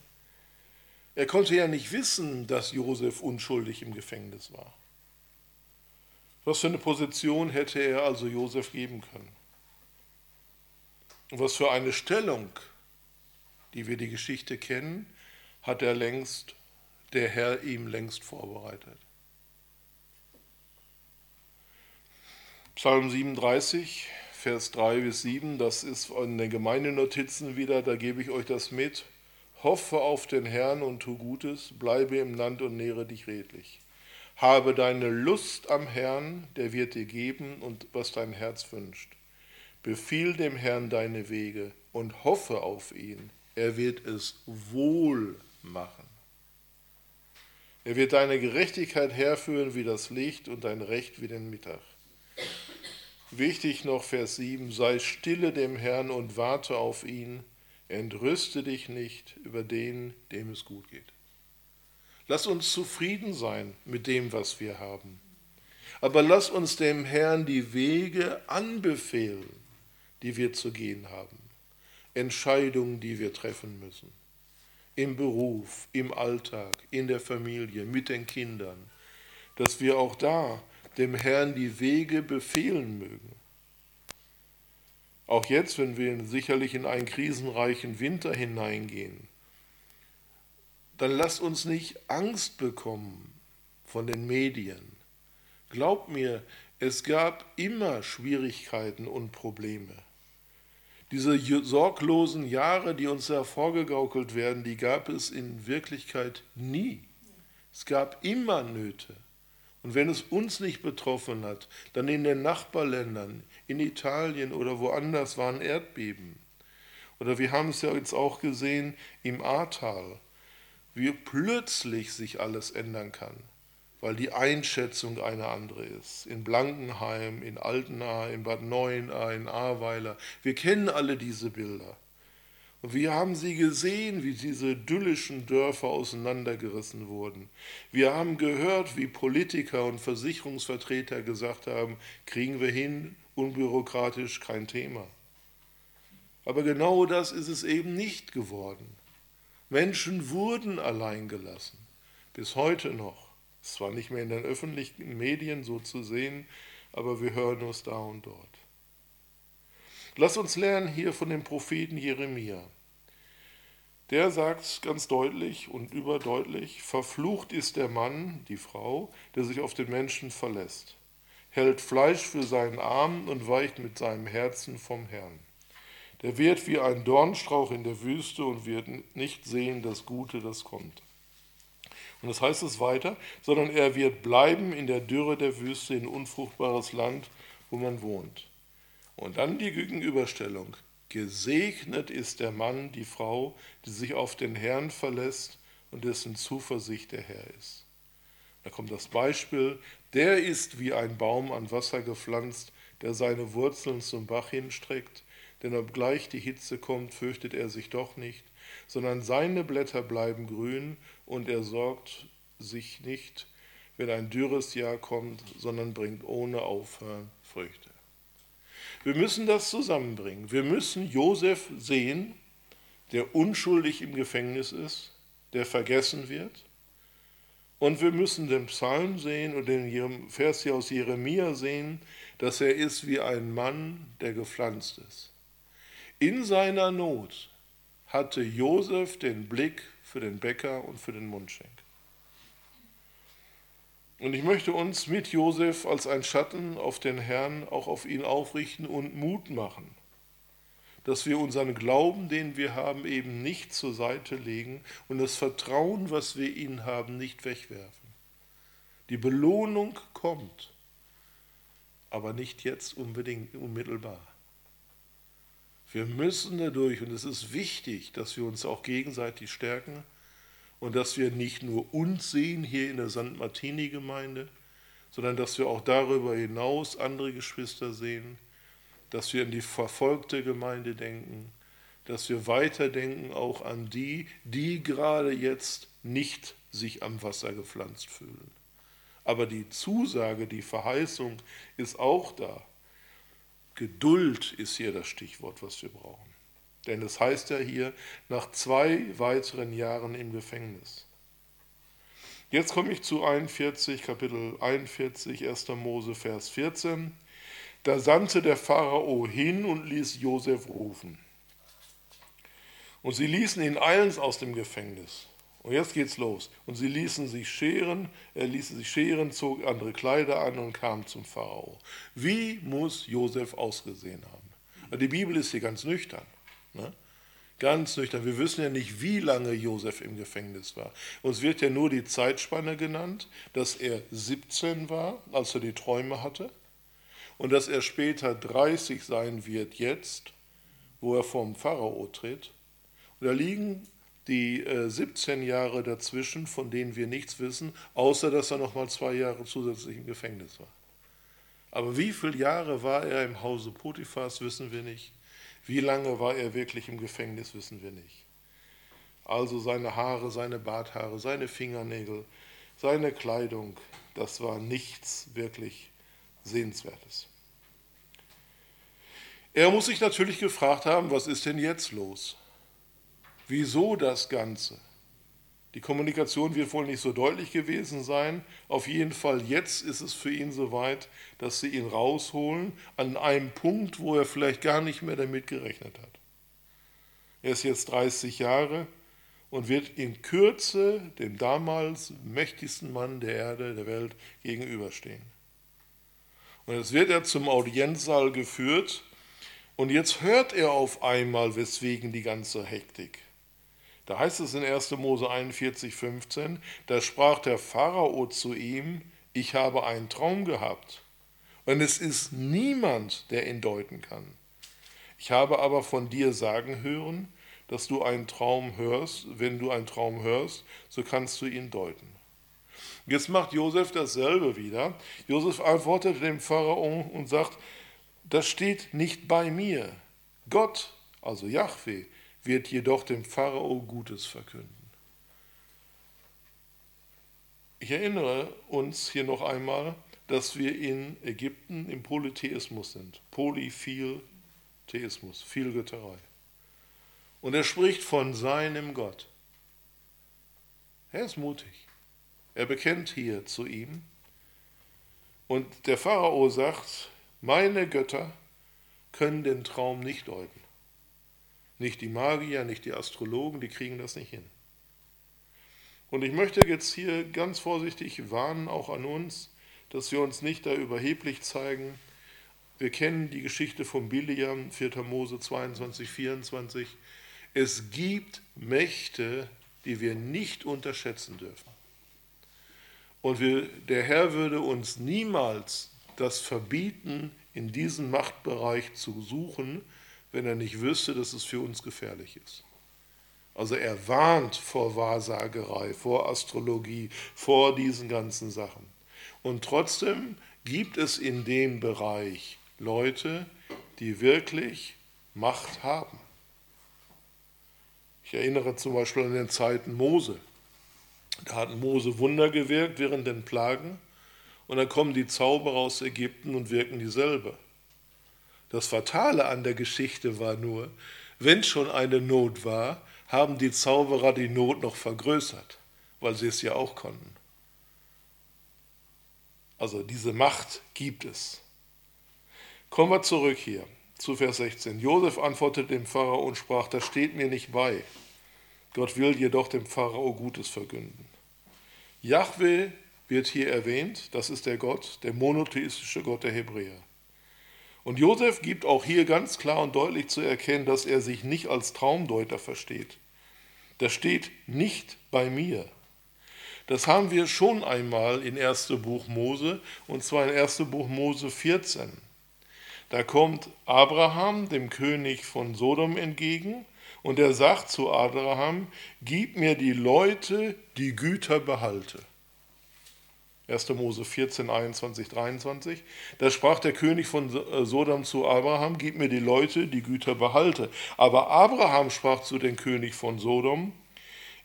Er konnte ja nicht wissen, dass Josef unschuldig im Gefängnis war. Was für eine Position hätte er also Josef geben können? Und was für eine Stellung, die wir die Geschichte kennen, hat er längst, der Herr ihm längst vorbereitet. Psalm 37, Vers 3 bis 7, das ist in den Gemeindenotizen wieder, da gebe ich euch das mit. Hoffe auf den Herrn und tu Gutes, bleibe im Land und nähre dich redlich. Habe deine Lust am Herrn, der wird dir geben und was dein Herz wünscht. Befiehl dem Herrn deine Wege und hoffe auf ihn. Er wird es wohl machen. Er wird deine Gerechtigkeit herführen wie das Licht und dein Recht wie den Mittag. Wichtig noch Vers 7, sei stille dem Herrn und warte auf ihn, entrüste dich nicht über den, dem es gut geht. Lass uns zufrieden sein mit dem, was wir haben. Aber lass uns dem Herrn die Wege anbefehlen die wir zu gehen haben, Entscheidungen, die wir treffen müssen, im Beruf, im Alltag, in der Familie, mit den Kindern, dass wir auch da dem Herrn die Wege befehlen mögen. Auch jetzt, wenn wir sicherlich in einen krisenreichen Winter hineingehen, dann lasst uns nicht Angst bekommen von den Medien. Glaubt mir, es gab immer Schwierigkeiten und Probleme. Diese sorglosen Jahre, die uns da vorgegaukelt werden, die gab es in Wirklichkeit nie. Es gab immer Nöte. Und wenn es uns nicht betroffen hat, dann in den Nachbarländern, in Italien oder woanders waren Erdbeben. Oder wir haben es ja jetzt auch gesehen im Ahrtal, wie plötzlich sich alles ändern kann, weil die Einschätzung eine andere ist. In Blankenheim, in Altenahr, in Bad Neuenahr, in Ahrweiler. Wir kennen alle diese Bilder. Und wir haben sie gesehen, wie diese idyllischen Dörfer auseinandergerissen wurden. Wir haben gehört, wie Politiker und Versicherungsvertreter gesagt haben, kriegen wir hin, unbürokratisch, kein Thema. Aber genau das ist es eben nicht geworden. Menschen wurden allein gelassen, bis heute noch. Es war nicht mehr in den öffentlichen Medien so zu sehen, aber wir hören es da und dort. Lass uns lernen hier von dem Propheten Jeremia. Der sagt ganz deutlich und überdeutlich, verflucht ist der Mann, die Frau, der sich auf den Menschen verlässt, hält Fleisch für seinen Arm und weicht mit seinem Herzen vom Herrn. Der wird wie ein Dornstrauch in der Wüste und wird nicht sehen das Gute, das kommt. Und das heißt es weiter, sondern er wird bleiben in der Dürre der Wüste, in unfruchtbares Land, wo man wohnt. Und dann die Gegenüberstellung. Gesegnet ist der Mann, die Frau, die sich auf den Herrn verlässt und dessen Zuversicht der Herr ist. Da kommt das Beispiel, der ist wie ein Baum an Wasser gepflanzt, der seine Wurzeln zum Bach hinstreckt, denn obgleich die Hitze kommt, fürchtet er sich doch nicht, sondern seine Blätter bleiben grün und er sorgt sich nicht, wenn ein dürres Jahr kommt, sondern bringt ohne Aufhören Früchte. Wir müssen das zusammenbringen. Wir müssen Josef sehen, der unschuldig im Gefängnis ist, der vergessen wird. Und wir müssen den Psalm sehen und den Vers hier aus Jeremia sehen, dass er ist wie ein Mann, der gepflanzt ist. In seiner Not hatte Josef den Blick für den Bäcker und für den Mundschenk. Und ich möchte uns mit Josef als ein Schatten auf den Herrn auch auf ihn aufrichten und Mut machen, dass wir unseren Glauben, den wir haben, eben nicht zur Seite legen und das Vertrauen, was wir ihnen haben, nicht wegwerfen. Die Belohnung kommt, aber nicht jetzt unbedingt unmittelbar. Wir müssen dadurch, und es ist wichtig, dass wir uns auch gegenseitig stärken und dass wir nicht nur uns sehen hier in der St. Martini-Gemeinde, sondern dass wir auch darüber hinaus andere Geschwister sehen, dass wir an die verfolgte Gemeinde denken, dass wir weiterdenken auch an die, die gerade jetzt nicht sich am Wasser gepflanzt fühlen. Aber die Zusage, die Verheißung ist auch da. Geduld ist hier das Stichwort, was wir brauchen. Denn es heißt ja hier, nach zwei weiteren Jahren im Gefängnis. Jetzt komme ich zu 41, Kapitel 41, 1. Mose, Vers 14. Da sandte der Pharao hin und ließ Josef rufen. Und sie ließen ihn eilends aus dem Gefängnis. Und jetzt geht's los. Und sie ließen sich scheren, er ließ sich scheren, zog andere Kleider an und kam zum Pharao. Wie muss Josef ausgesehen haben? Die Bibel ist hier ganz nüchtern. Ne? Ganz nüchtern. Wir wissen ja nicht, wie lange Josef im Gefängnis war. Uns wird ja nur die Zeitspanne genannt, dass er 17 war, als er die Träume hatte, und dass er später 30 sein wird jetzt, wo er vom Pharao tritt. Und da liegen die äh, 17 Jahre dazwischen, von denen wir nichts wissen, außer dass er noch mal zwei Jahre zusätzlich im Gefängnis war. Aber wie viele Jahre war er im Hause Potiphas, wissen wir nicht. Wie lange war er wirklich im Gefängnis, wissen wir nicht. Also seine Haare, seine Barthaare, seine Fingernägel, seine Kleidung, das war nichts wirklich Sehenswertes. Er muss sich natürlich gefragt haben, was ist denn jetzt los? Wieso das Ganze? Die Kommunikation wird wohl nicht so deutlich gewesen sein. Auf jeden Fall jetzt ist es für ihn soweit, dass sie ihn rausholen an einem Punkt, wo er vielleicht gar nicht mehr damit gerechnet hat. Er ist jetzt 30 Jahre und wird in Kürze dem damals mächtigsten Mann der Erde, der Welt gegenüberstehen. Und jetzt wird er zum Audienzsaal geführt und jetzt hört er auf einmal, weswegen die ganze Hektik. Da heißt es in 1. Mose 41, 15, da sprach der Pharao zu ihm, ich habe einen Traum gehabt. Und es ist niemand, der ihn deuten kann. Ich habe aber von dir sagen hören, dass du einen Traum hörst. Wenn du einen Traum hörst, so kannst du ihn deuten. Jetzt macht Josef dasselbe wieder. Josef antwortet dem Pharao und sagt, das steht nicht bei mir. Gott, also Yahweh, wird jedoch dem Pharao Gutes verkünden. Ich erinnere uns hier noch einmal, dass wir in Ägypten im Polytheismus sind. Polyphil-Theismus, Vielgötterei. Und er spricht von seinem Gott. Er ist mutig. Er bekennt hier zu ihm. Und der Pharao sagt, meine Götter können den Traum nicht deuten. Nicht die Magier, nicht die Astrologen, die kriegen das nicht hin. Und ich möchte jetzt hier ganz vorsichtig warnen, auch an uns, dass wir uns nicht da überheblich zeigen. Wir kennen die Geschichte von Biliam, 4. Mose 22, 24. Es gibt Mächte, die wir nicht unterschätzen dürfen. Und wir, der Herr würde uns niemals das verbieten, in diesen Machtbereich zu suchen, wenn er nicht wüsste, dass es für uns gefährlich ist. Also er warnt vor Wahrsagerei, vor Astrologie, vor diesen ganzen Sachen. Und trotzdem gibt es in dem Bereich Leute, die wirklich Macht haben. Ich erinnere zum Beispiel an den Zeiten Mose. Da hat Mose Wunder gewirkt während den Plagen und dann kommen die Zauberer aus Ägypten und wirken dieselbe. Das Fatale an der Geschichte war nur, wenn schon eine Not war, haben die Zauberer die Not noch vergrößert, weil sie es ja auch konnten. Also diese Macht gibt es. Kommen wir zurück hier zu Vers 16. Josef antwortete dem Pharao und sprach, das steht mir nicht bei. Gott will jedoch dem Pharao Gutes verkünden. Yahweh wird hier erwähnt, das ist der Gott, der monotheistische Gott der Hebräer. Und Josef gibt auch hier ganz klar und deutlich zu erkennen, dass er sich nicht als Traumdeuter versteht. Das steht nicht bei mir. Das haben wir schon einmal in 1. Buch Mose, und zwar in 1. Buch Mose 14. Da kommt Abraham, dem König von Sodom, entgegen, und er sagt zu Abraham, gib mir die Leute, die Güter behalte. 1. Mose 14, 21, 23. Da sprach der König von äh, Sodom zu Abraham, gib mir die Leute, die Güter behalte. Aber Abraham sprach zu dem König von Sodom,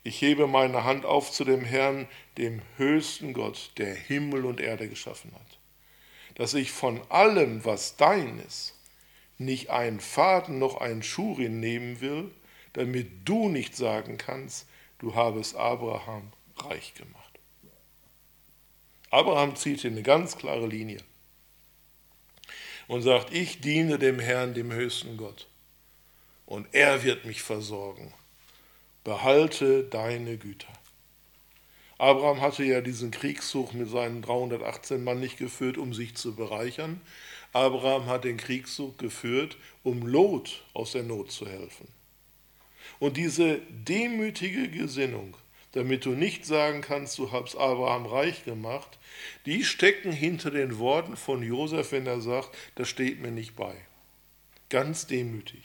ich hebe meine Hand auf zu dem Herrn, dem höchsten Gott, der Himmel und Erde geschaffen hat, dass ich von allem, was dein ist, nicht einen Faden noch einen Schurin nehmen will, damit du nicht sagen kannst, du habest Abraham reich gemacht. Abraham zieht hier eine ganz klare Linie und sagt, ich diene dem Herrn, dem höchsten Gott. Und er wird mich versorgen. Behalte deine Güter. Abraham hatte ja diesen Kriegszug mit seinen 318 Mann nicht geführt, um sich zu bereichern. Abraham hat den Kriegszug geführt, um Lot aus der Not zu helfen. Und diese demütige Gesinnung damit du nicht sagen kannst, du hast Abraham reich gemacht, die stecken hinter den Worten von Josef, wenn er sagt, das steht mir nicht bei. Ganz demütig.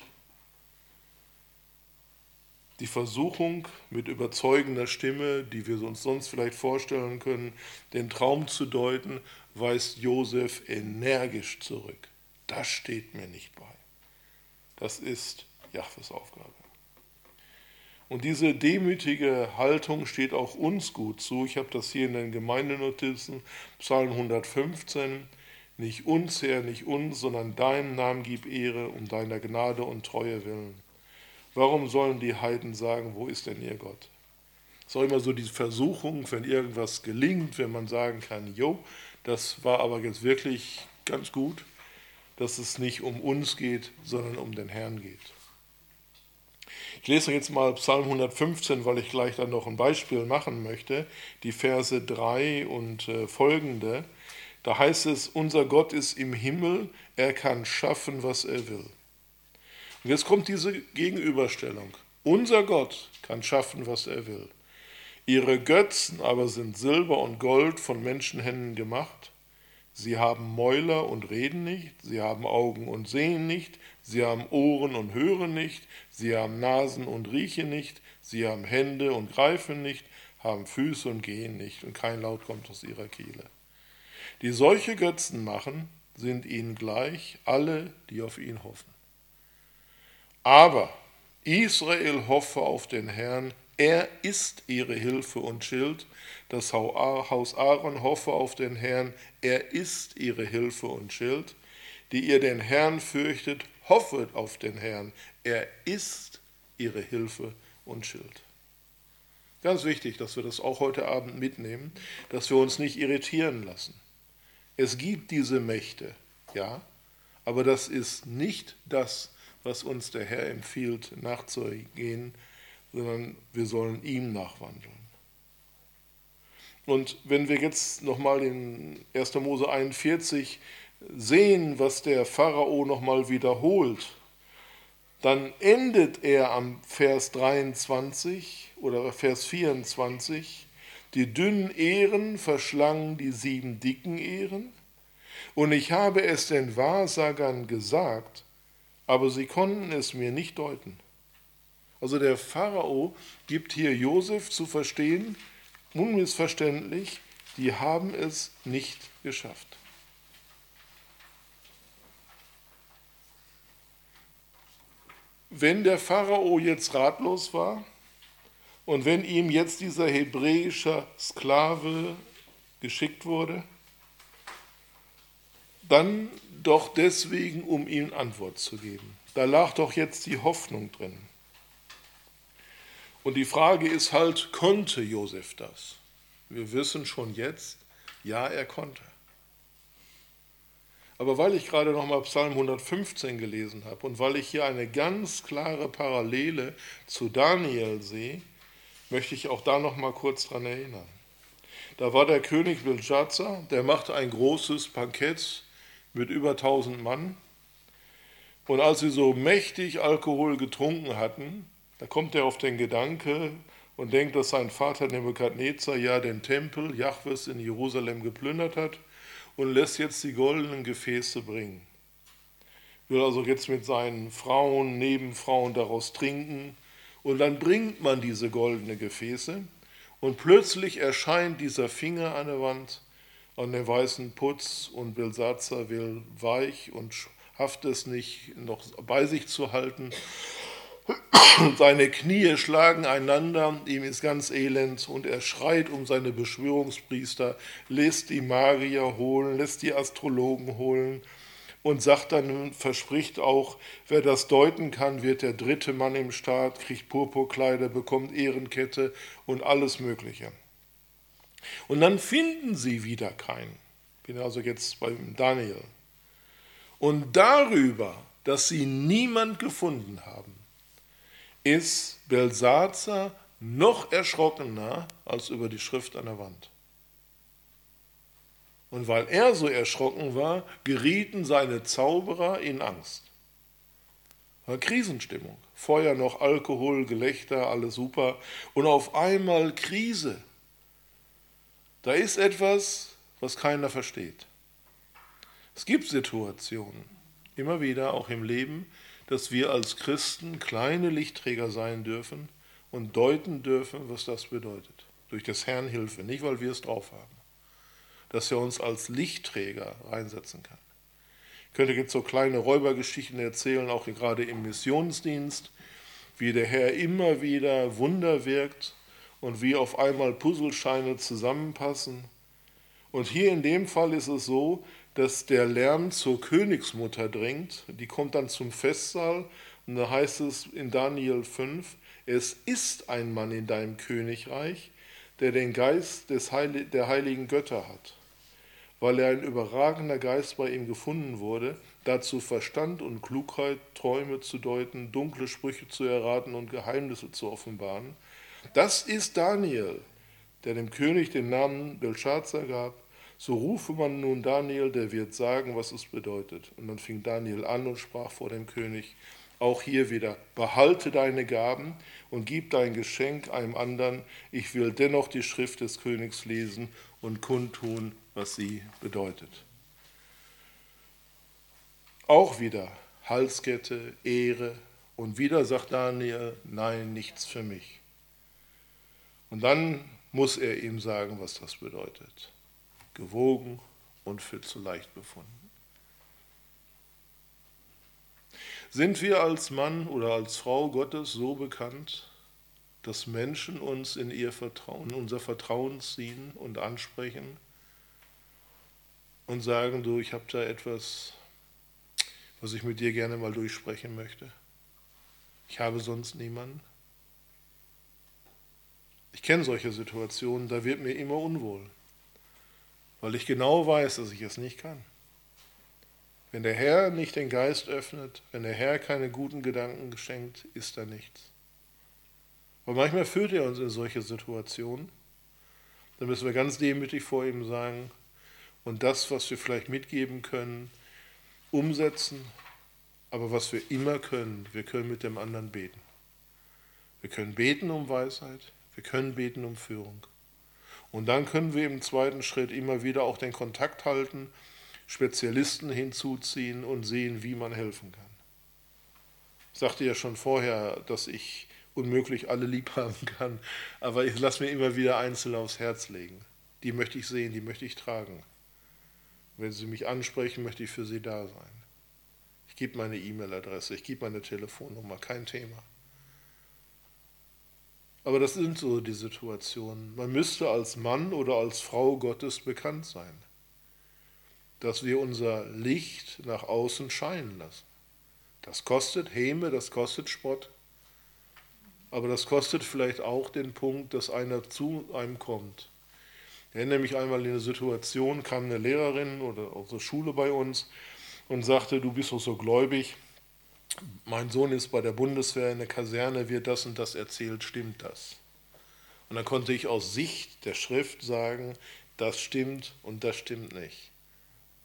Die Versuchung mit überzeugender Stimme, die wir uns sonst vielleicht vorstellen können, den Traum zu deuten, weist Josef energisch zurück. Das steht mir nicht bei. Das ist Jahwes Aufgabe. Und diese demütige Haltung steht auch uns gut zu. Ich habe das hier in den Gemeindenotizen, Psalm 115. Nicht uns, Herr, nicht uns, sondern deinen Namen gib Ehre um deiner Gnade und Treue willen. Warum sollen die Heiden sagen, wo ist denn ihr Gott? Es ist auch immer so die Versuchung, wenn irgendwas gelingt, wenn man sagen kann, jo, das war aber jetzt wirklich ganz gut, dass es nicht um uns geht, sondern um den Herrn geht. Ich lese jetzt mal Psalm 115, weil ich gleich dann noch ein Beispiel machen möchte, die Verse 3 und äh, folgende. Da heißt es, unser Gott ist im Himmel, er kann schaffen, was er will. Und jetzt kommt diese Gegenüberstellung. Unser Gott kann schaffen, was er will. Ihre Götzen aber sind Silber und Gold von Menschenhänden gemacht. Sie haben Mäuler und reden nicht, sie haben Augen und sehen nicht, sie haben Ohren und hören nicht, sie haben Nasen und riechen nicht, sie haben Hände und greifen nicht, haben Füße und gehen nicht, und kein Laut kommt aus ihrer Kehle. Die solche Götzen machen, sind ihnen gleich alle, die auf ihn hoffen. Aber Israel hoffe auf den Herrn, er ist ihre Hilfe und Schild. Das Haus Aaron hoffe auf den Herrn, er ist ihre Hilfe und Schild. Die ihr den Herrn fürchtet, hoffet auf den Herrn, er ist ihre Hilfe und Schild. Ganz wichtig, dass wir das auch heute Abend mitnehmen, dass wir uns nicht irritieren lassen. Es gibt diese Mächte, ja, aber das ist nicht das, was uns der Herr empfiehlt, nachzugehen, sondern wir sollen ihm nachwandeln. Und wenn wir jetzt nochmal in 1. Mose 41 sehen, was der Pharao nochmal wiederholt, dann endet er am Vers 23 oder Vers 24, die dünnen Ehren verschlangen die sieben dicken Ehren, und ich habe es den Wahrsagern gesagt, aber sie konnten es mir nicht deuten. Also der Pharao gibt hier Josef zu verstehen, unmissverständlich, die haben es nicht geschafft. Wenn der Pharao jetzt ratlos war und wenn ihm jetzt dieser hebräische Sklave geschickt wurde, dann doch deswegen, um ihm Antwort zu geben. Da lag doch jetzt die Hoffnung drin. Und die Frage ist halt, konnte Josef das? Wir wissen schon jetzt, ja, er konnte. Aber weil ich gerade nochmal Psalm 115 gelesen habe und weil ich hier eine ganz klare Parallele zu Daniel sehe, möchte ich auch da nochmal kurz dran erinnern. Da war der König Belshazzar, der machte ein großes Bankett mit über 1000 Mann. Und als sie so mächtig Alkohol getrunken hatten, da kommt er auf den Gedanke und denkt, dass sein Vater Nebukadnezar ja den Tempel Jahwes in Jerusalem geplündert hat und lässt jetzt die goldenen Gefäße bringen. Will also jetzt mit seinen Frauen, Nebenfrauen daraus trinken und dann bringt man diese goldenen Gefäße und plötzlich erscheint dieser Finger an der Wand an den weißen Putz und Belsatzer will weich und schafft es nicht noch bei sich zu halten. <coughs> Seine Knie schlagen einander, ihm ist ganz elend und er schreit um seine Beschwörungspriester, lässt die Magier holen, lässt die Astrologen holen und sagt dann, verspricht auch, wer das deuten kann, wird der dritte Mann im Staat, kriegt Purpurkleider, bekommt Ehrenkette und alles Mögliche. Und dann finden sie wieder keinen. Ich bin also jetzt beim Daniel. Und darüber, dass sie niemand gefunden haben, ist Belsazar noch erschrockener als über die Schrift an der Wand. Und weil er so erschrocken war, gerieten seine Zauberer in Angst. War Krisenstimmung. Vorher noch Alkohol, Gelächter, alles super. Und auf einmal Krise. Da ist etwas, was keiner versteht. Es gibt Situationen, immer wieder auch im Leben, dass wir als Christen kleine Lichtträger sein dürfen und deuten dürfen, was das bedeutet. Durch des Herrn Hilfe, nicht weil wir es drauf haben. Dass er uns als Lichtträger reinsetzen kann. Ich könnte jetzt so kleine Räubergeschichten erzählen, auch gerade im Missionsdienst, wie der Herr immer wieder Wunder wirkt und wie auf einmal Puzzlescheine zusammenpassen Und hier in dem Fall ist es so, dass der Lärm zur Königsmutter dringt. Die kommt dann zum Festsaal und da heißt es in Daniel 5, es ist ein Mann in deinem Königreich, der den Geist des Heil der heiligen Götter hat. Weil er ein überragender Geist bei ihm gefunden wurde, dazu Verstand und Klugheit, Träume zu deuten, dunkle Sprüche zu erraten und Geheimnisse zu offenbaren. Das ist Daniel, der dem König den Namen Belshazzar gab. So rufe man nun Daniel, der wird sagen, was es bedeutet. Und dann fing Daniel an und sprach vor dem König, auch hier wieder, behalte deine Gaben und gib dein Geschenk einem anderen. Ich will dennoch die Schrift des Königs lesen und kundtun, was sie bedeutet. Auch wieder Halskette, Ehre und wieder sagt Daniel, nein, nichts für mich. Und dann muss er ihm sagen, was das bedeutet. Gewogen und für zu leicht befunden. Sind wir als Mann oder als Frau Gottes so bekannt, dass Menschen uns in ihr Vertrauen, unser Vertrauen ziehen und ansprechen und sagen, du, ich habe da etwas, was ich mit dir gerne mal durchsprechen möchte. Ich habe sonst niemanden. Ich kenne solche Situationen, da wird mir immer unwohl, weil ich genau weiß, dass ich es nicht kann. Wenn der Herr nicht den Geist öffnet, wenn der Herr keine guten Gedanken schenkt, ist da nichts. Aber manchmal führt er uns in solche Situationen. Dann müssen wir ganz demütig vor ihm sagen und das, was wir vielleicht mitgeben können, umsetzen. Aber was wir immer können, wir können mit dem anderen beten. Wir können beten um Weisheit, wir können beten um Führung. Und dann können wir im zweiten Schritt immer wieder auch den Kontakt halten Spezialisten hinzuziehen und sehen, wie man helfen kann. Ich sagte ja schon vorher, dass ich unmöglich alle lieb haben kann, aber ich lasse mir immer wieder einzeln aufs Herz legen. Die möchte ich sehen, die möchte ich tragen. Wenn Sie mich ansprechen, möchte ich für Sie da sein. Ich gebe meine E-Mail-Adresse, ich gebe meine Telefonnummer, kein Thema. Aber das sind so die Situationen. Man müsste als Mann oder als Frau Gottes bekannt sein dass wir unser Licht nach außen scheinen lassen. Das kostet Häme, das kostet Spott, aber das kostet vielleicht auch den Punkt, dass einer zu einem kommt. Ich erinnere mich einmal in eine Situation, kam eine Lehrerin oder aus der Schule bei uns und sagte, du bist doch so gläubig, mein Sohn ist bei der Bundeswehr in der Kaserne, wird das und das erzählt, stimmt das? Und dann konnte ich aus Sicht der Schrift sagen, das stimmt und das stimmt nicht.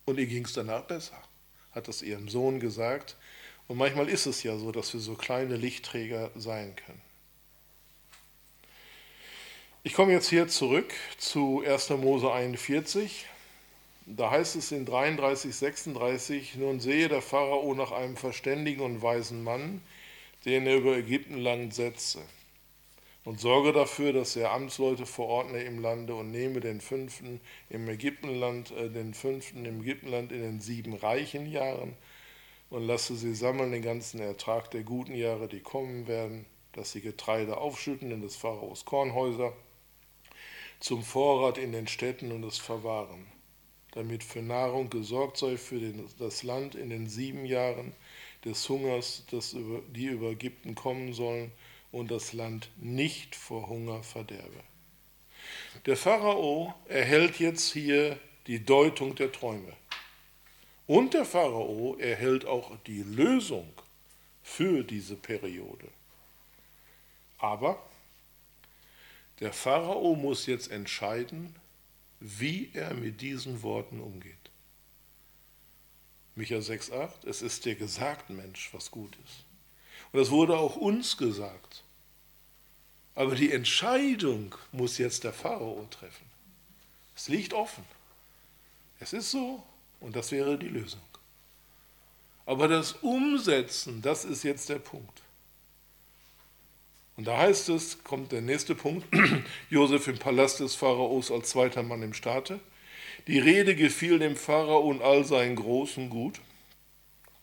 Und ihr ging es danach besser, hat es ihrem Sohn gesagt. Und manchmal ist es ja so, dass wir so kleine Lichtträger sein können. Ich komme jetzt hier zurück zu 1. Mose 41. Da heißt es in 33, 36, nun sehe der Pharao nach einem verständigen und weisen Mann, den er über Ägyptenland setze und sorge dafür, dass er Amtsleute verordne im Lande und nehme den fünften im Ägyptenland, äh, den fünften im Ägyptenland in den sieben reichen Jahren und lasse sie sammeln den ganzen Ertrag der guten Jahre, die kommen werden, dass sie Getreide aufschütten in des Pharaos Kornhäuser, zum Vorrat in den Städten und es verwahren, damit für Nahrung gesorgt sei für den, das Land in den sieben Jahren des Hungers, das die über Ägypten kommen sollen, und das Land nicht vor Hunger verderbe. Der Pharao erhält jetzt hier die Deutung der Träume. Und der Pharao erhält auch die Lösung für diese Periode. Aber der Pharao muss jetzt entscheiden, wie er mit diesen Worten umgeht. Micha 6,8, es ist dir gesagt, Mensch, was gut ist. Und es wurde auch uns gesagt. Aber die Entscheidung muss jetzt der Pharao treffen. Es liegt offen. Es ist so und das wäre die Lösung. Aber das Umsetzen, das ist jetzt der Punkt. Und da heißt es, kommt der nächste Punkt, <clears throat> Josef im Palast des Pharaos als zweiter Mann im Staate. Die Rede gefiel dem Pharao und all seinen großen Gut.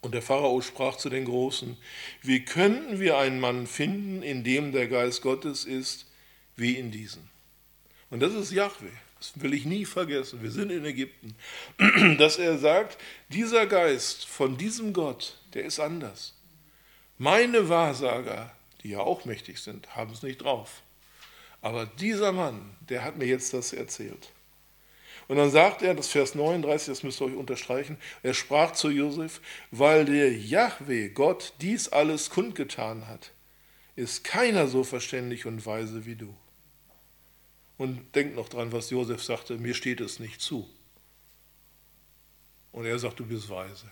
Und der Pharao sprach zu den Großen, wie könnten wir einen Mann finden, in dem der Geist Gottes ist, wie in diesen? Und das ist Yahweh, das will ich nie vergessen, wir sind in Ägypten, <clears throat> dass er sagt, dieser Geist von diesem Gott, der ist anders. Meine Wahrsager, die ja auch mächtig sind, haben es nicht drauf. Aber dieser Mann, der hat mir jetzt das erzählt. Und dann sagt er, das Vers 39, das müsst ihr euch unterstreichen, er sprach zu Josef, weil der Yahweh, Gott, dies alles kundgetan hat, ist keiner so verständig und weise wie du. Und denkt noch dran, was Josef sagte, mir steht es nicht zu. Und er sagt, du bist weise.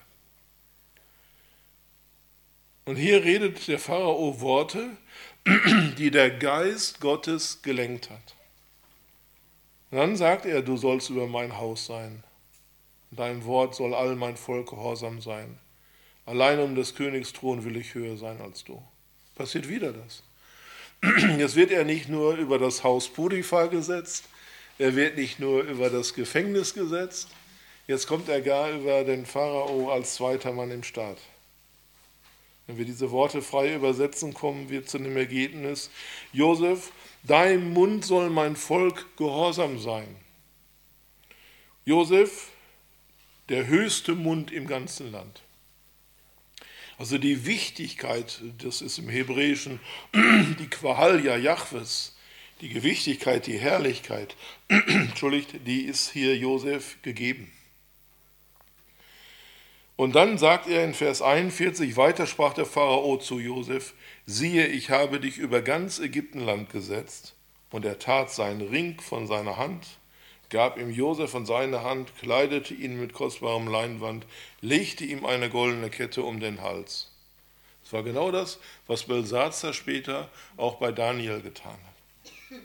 Und hier redet der Pharao Worte, <clears throat> die der Geist Gottes gelenkt hat. Und dann sagt er, du sollst über mein Haus sein. Dein Wort soll all mein Volk gehorsam sein. Allein um des Königs Thron will ich höher sein als du. Passiert wieder das. <clears throat> Jetzt wird er nicht nur über das Haus Potiphar gesetzt, er wird nicht nur über das Gefängnis gesetzt, jetzt kommt er gar über den Pharao als zweiter Mann im Staat. Wenn wir diese Worte frei übersetzen, kommen wir zu dem Ergebnis, Josef, dein Mund soll mein Volk gehorsam sein. Josef, der höchste Mund im ganzen Land. Also die Wichtigkeit, das ist im Hebräischen <clears throat> die Quahalja Jahwes, die Gewichtigkeit, die Herrlichkeit, <clears throat> entschuldigt, die ist hier Josef gegeben. Und dann sagt er in Vers 41, weiter sprach der Pharao zu Josef, siehe, ich habe dich über ganz Ägyptenland gesetzt. Und er tat seinen Ring von seiner Hand, gab ihm Josef von seiner Hand, kleidete ihn mit kostbarem Leinwand, legte ihm eine goldene Kette um den Hals. Es war genau das, was Belsazar später auch bei Daniel getan hat.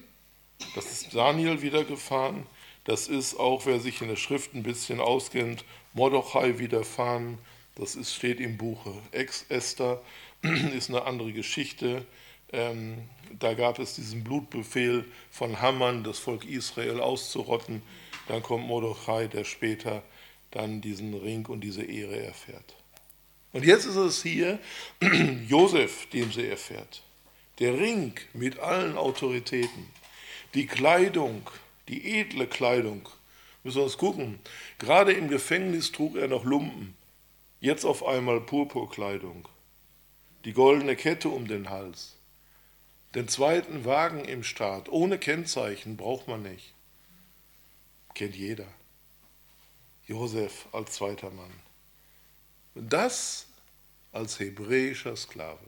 Das ist Daniel wiedergefahren. Das ist auch, wer sich in der Schrift ein bisschen auskennt, Mordechai widerfahren. Das ist, steht im Buche. Ex-Esther <clears throat> ist eine andere Geschichte. Ähm, da gab es diesen Blutbefehl von Haman, das Volk Israel auszurotten. Dann kommt Mordechai, der später dann diesen Ring und diese Ehre erfährt. Und jetzt ist es hier <clears throat> Josef, dem sie erfährt. Der Ring mit allen Autoritäten, die Kleidung, die edle Kleidung, Müssen wir uns gucken. Gerade im Gefängnis trug er noch Lumpen. Jetzt auf einmal Purpurkleidung. Die goldene Kette um den Hals. Den zweiten Wagen im Staat. Ohne Kennzeichen braucht man nicht. Kennt jeder. Josef als zweiter Mann. Das als hebräischer Sklave,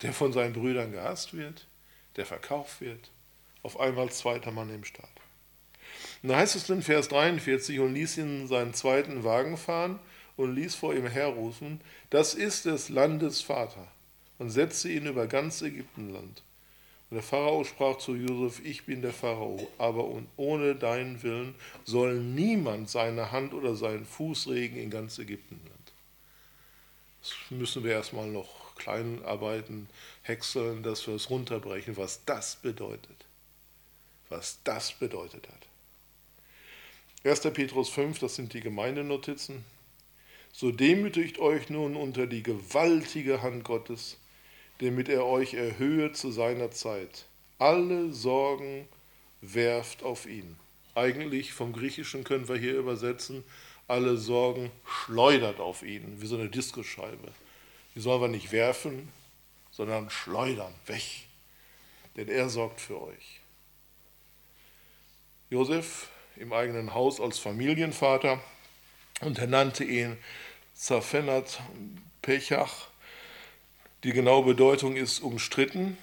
der von seinen Brüdern gehasst wird, der verkauft wird, auf einmal zweiter Mann im Staat. Und da heißt es in Vers 43, und ließ ihn seinen zweiten Wagen fahren und ließ vor ihm herrufen, das ist des Landes Vater, und setzte ihn über ganz Ägyptenland. Und der Pharao sprach zu Josef, ich bin der Pharao, aber ohne deinen Willen soll niemand seine Hand oder seinen Fuß regen in ganz Ägyptenland. Das müssen wir erstmal noch klein arbeiten, häckseln, dass wir es runterbrechen, was das bedeutet. Was das bedeutet hat. 1. Petrus 5, das sind die Gemeindenotizen. So demütigt euch nun unter die gewaltige Hand Gottes, damit er euch erhöhe zu seiner Zeit. Alle Sorgen werft auf ihn. Eigentlich vom Griechischen können wir hier übersetzen, alle Sorgen schleudert auf ihn, wie so eine Diskoscheibe. Die sollen wir nicht werfen, sondern schleudern, weg. Denn er sorgt für euch. Josef im eigenen Haus als Familienvater und er nannte ihn Zafenat Pechach. Die genaue Bedeutung ist umstritten.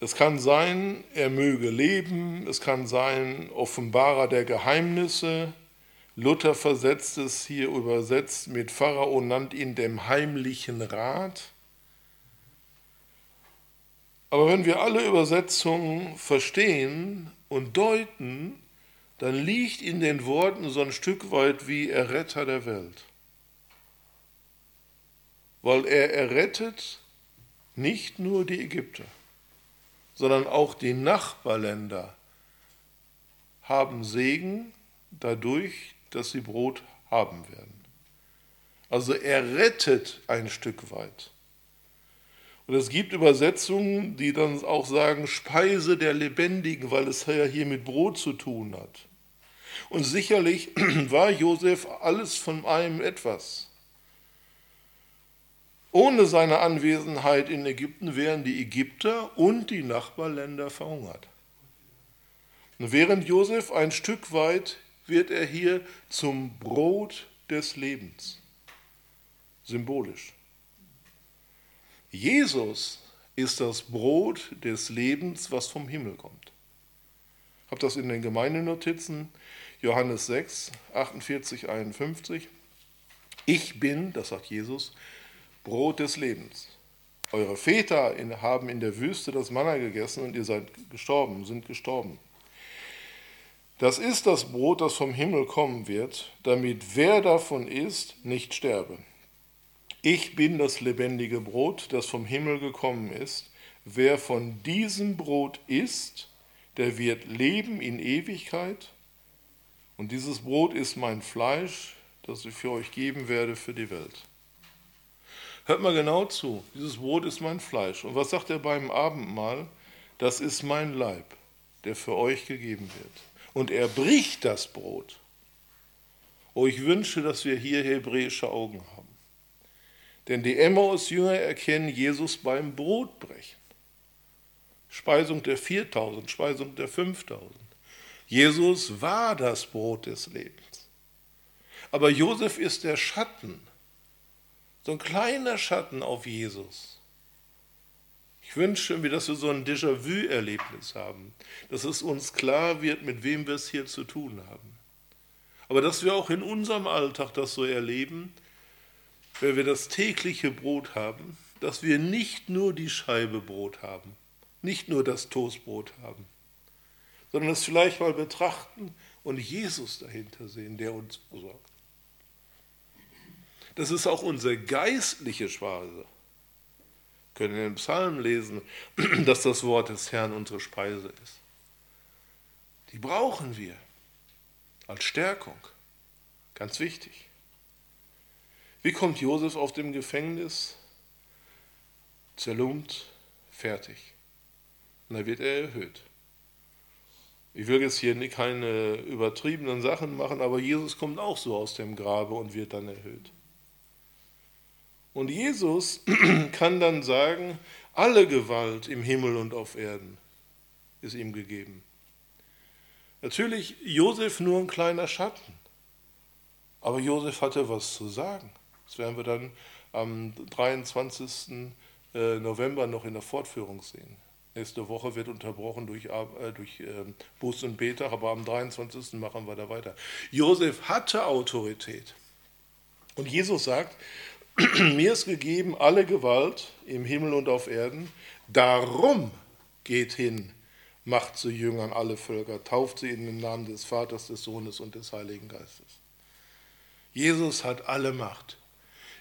Es kann sein, er möge leben, es kann sein, Offenbarer der Geheimnisse. Luther versetzt es hier übersetzt mit Pharao, nannt ihn dem heimlichen Rat. Aber wenn wir alle Übersetzungen verstehen, und deuten, dann liegt in den Worten so ein Stück weit wie Erretter der Welt. Weil er errettet nicht nur die Ägypter, sondern auch die Nachbarländer haben Segen dadurch, dass sie Brot haben werden. Also er rettet ein Stück weit. Und es gibt Übersetzungen, die dann auch sagen Speise der Lebendigen, weil es ja hier mit Brot zu tun hat. Und sicherlich <clears throat> war Josef alles von einem etwas. Ohne seine Anwesenheit in Ägypten wären die Ägypter und die Nachbarländer verhungert. Und während Josef ein Stück weit wird er hier zum Brot des Lebens, symbolisch. Jesus ist das Brot des Lebens, was vom Himmel kommt. Ich habe das in den Gemeindenotizen, Johannes 6, 48, 51. Ich bin, das sagt Jesus, Brot des Lebens. Eure Väter haben in der Wüste das Manna gegessen und ihr seid gestorben, sind gestorben. Das ist das Brot, das vom Himmel kommen wird, damit wer davon isst, nicht sterbe. Ich bin das lebendige Brot, das vom Himmel gekommen ist. Wer von diesem Brot isst, der wird leben in Ewigkeit. Und dieses Brot ist mein Fleisch, das ich für euch geben werde für die Welt. Hört mal genau zu. Dieses Brot ist mein Fleisch. Und was sagt er beim Abendmahl? Das ist mein Leib, der für euch gegeben wird und er bricht das Brot. Oh, ich wünsche, dass wir hier hebräische Augen haben. Denn die Emmaus-Jünger erkennen Jesus beim Brotbrechen. Speisung der 4000, Speisung der 5000. Jesus war das Brot des Lebens. Aber Josef ist der Schatten, so ein kleiner Schatten auf Jesus. Ich wünsche mir, dass wir so ein Déjà-vu-Erlebnis haben, dass es uns klar wird, mit wem wir es hier zu tun haben. Aber dass wir auch in unserem Alltag das so erleben, wenn wir das tägliche Brot haben, dass wir nicht nur die Scheibe Brot haben, nicht nur das Toastbrot haben, sondern es vielleicht mal betrachten und Jesus dahinter sehen, der uns versorgt. Das ist auch unsere geistliche Speise können in den Psalmen lesen, <clears throat> dass das Wort des Herrn unsere Speise ist. Die brauchen wir als Stärkung. Ganz wichtig. Wie kommt Josef auf dem Gefängnis? Zerlumpt, fertig. Und dann wird er erhöht. Ich will jetzt hier keine übertriebenen Sachen machen, aber Jesus kommt auch so aus dem Grabe und wird dann erhöht. Und Jesus <clears throat> kann dann sagen, alle Gewalt im Himmel und auf Erden ist ihm gegeben. Natürlich Josef nur ein kleiner Schatten, aber Josef hatte was zu sagen. Das werden wir dann am 23. Äh, November noch in der Fortführung sehen. Nächste Woche wird unterbrochen durch, äh, durch äh, Buß und Betag, aber am 23. machen wir da weiter. Josef hatte Autorität. Und Jesus sagt, <clears throat> mir ist gegeben alle Gewalt im Himmel und auf Erden. Darum geht hin, macht zu Jüngern alle Völker, tauft sie in den Namen des Vaters, des Sohnes und des Heiligen Geistes. Jesus hat alle Macht.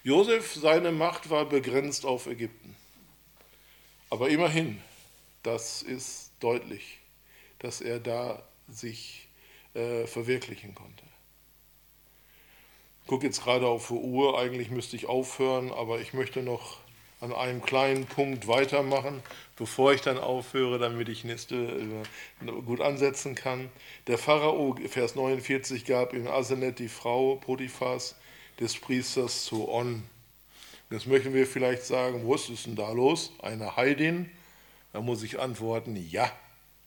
Josef, seine Macht war begrenzt auf Ägypten. Aber immerhin, das ist deutlich, dass er da sich äh, verwirklichen konnte gucke jetzt gerade auf die Uhr, eigentlich müsste ich aufhören, aber ich möchte noch an einem kleinen Punkt weitermachen, bevor ich dann aufhöre, damit ich nächste äh, gut ansetzen kann. Der Pharao, Vers 49, gab in Asenet die Frau Potiphas des Priesters zu On. Jetzt möchten wir vielleicht sagen, was ist denn da los? Eine Heidin? Da muss ich antworten, ja,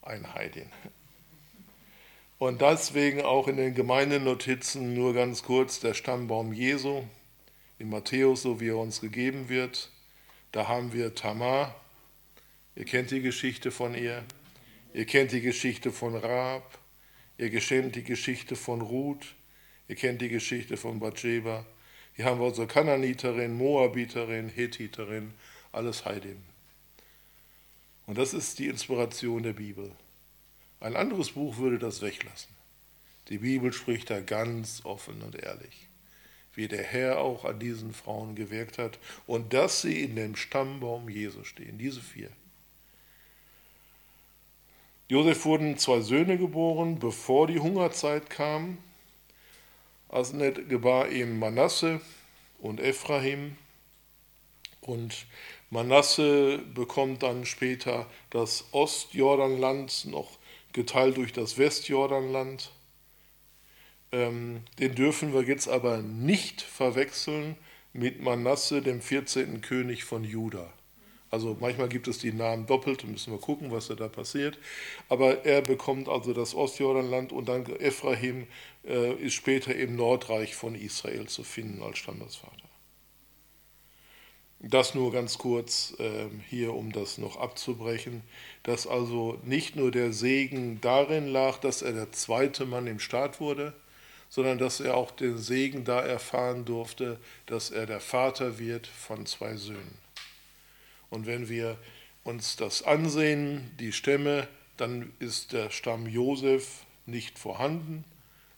ein Heidin. Und deswegen auch in den Gemeindenotizen nur ganz kurz der Stammbaum Jesu in Matthäus, so wie er uns gegeben wird. Da haben wir Tamar. Ihr kennt die Geschichte von ihr. Ihr kennt die Geschichte von Raab. Ihr kennt die Geschichte von Ruth. Ihr kennt die Geschichte von Bathsheba. Hier haben wir unsere Kananiterin, Moabiterin, Hethiterin, alles Heidim. Und das ist die Inspiration der Bibel. Ein anderes Buch würde das weglassen. Die Bibel spricht da ganz offen und ehrlich, wie der Herr auch an diesen Frauen gewirkt hat und dass sie in dem Stammbaum Jesu stehen, diese vier. Josef wurden zwei Söhne geboren, bevor die Hungerzeit kam. Asnet gebar ihm Manasse und Ephraim. Und Manasse bekommt dann später das Ostjordanland, noch geteilt durch das Westjordanland. Ähm, den dürfen wir jetzt aber nicht verwechseln mit Manasse, dem 14. König von Juda. Also manchmal gibt es die Namen doppelt, müssen wir gucken, was da passiert. Aber er bekommt also das Ostjordanland und dann Ephraim äh, ist später im Nordreich von Israel zu finden als Stammesvater. Das nur ganz kurz äh, hier, um das noch abzubrechen, dass also nicht nur der Segen darin lag, dass er der zweite Mann im Staat wurde, sondern dass er auch den Segen da erfahren durfte, dass er der Vater wird von zwei Söhnen. Und wenn wir uns das ansehen, die Stämme, dann ist der Stamm Josef nicht vorhanden.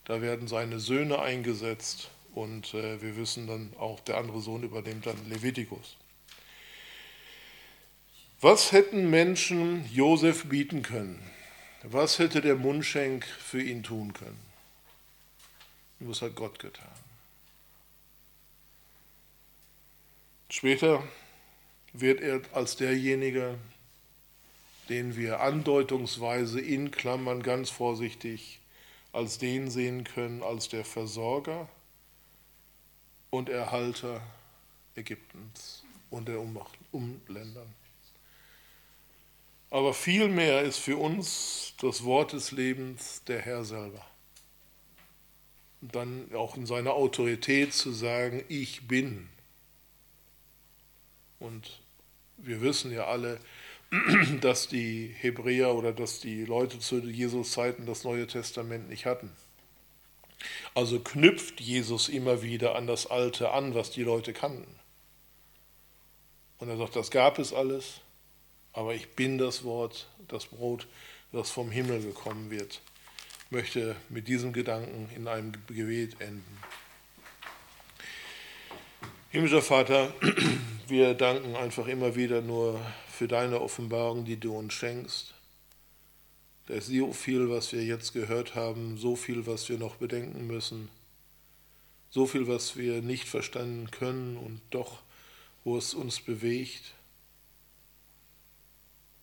Da werden seine Söhne eingesetzt und äh, wir wissen dann auch, der andere Sohn übernimmt dann Levitikus. Was hätten Menschen Josef bieten können? Was hätte der Mundschenk für ihn tun können? Was hat Gott getan? Später wird er als derjenige, den wir andeutungsweise in Klammern ganz vorsichtig als den sehen können, als der Versorger und Erhalter Ägyptens und der Umländern. Aber vielmehr ist für uns das Wort des Lebens der Herr selber. Und dann auch in seiner Autorität zu sagen, ich bin. Und wir wissen ja alle, <clears throat> dass die Hebräer oder dass die Leute zu Jesus Zeiten das Neue Testament nicht hatten. Also knüpft Jesus immer wieder an das Alte an, was die Leute kannten. Und er sagt, das gab es alles, aber ich bin das Wort, das Brot, das vom Himmel gekommen wird. Ich möchte mit diesem Gedanken in einem Gebet enden. Himmlischer Vater, <clears throat> wir danken einfach immer wieder nur für deine Offenbarung, die du uns schenkst. Da ist so viel, was wir jetzt gehört haben, so viel, was wir noch bedenken müssen, so viel, was wir nicht verstanden können und doch, wo es uns bewegt.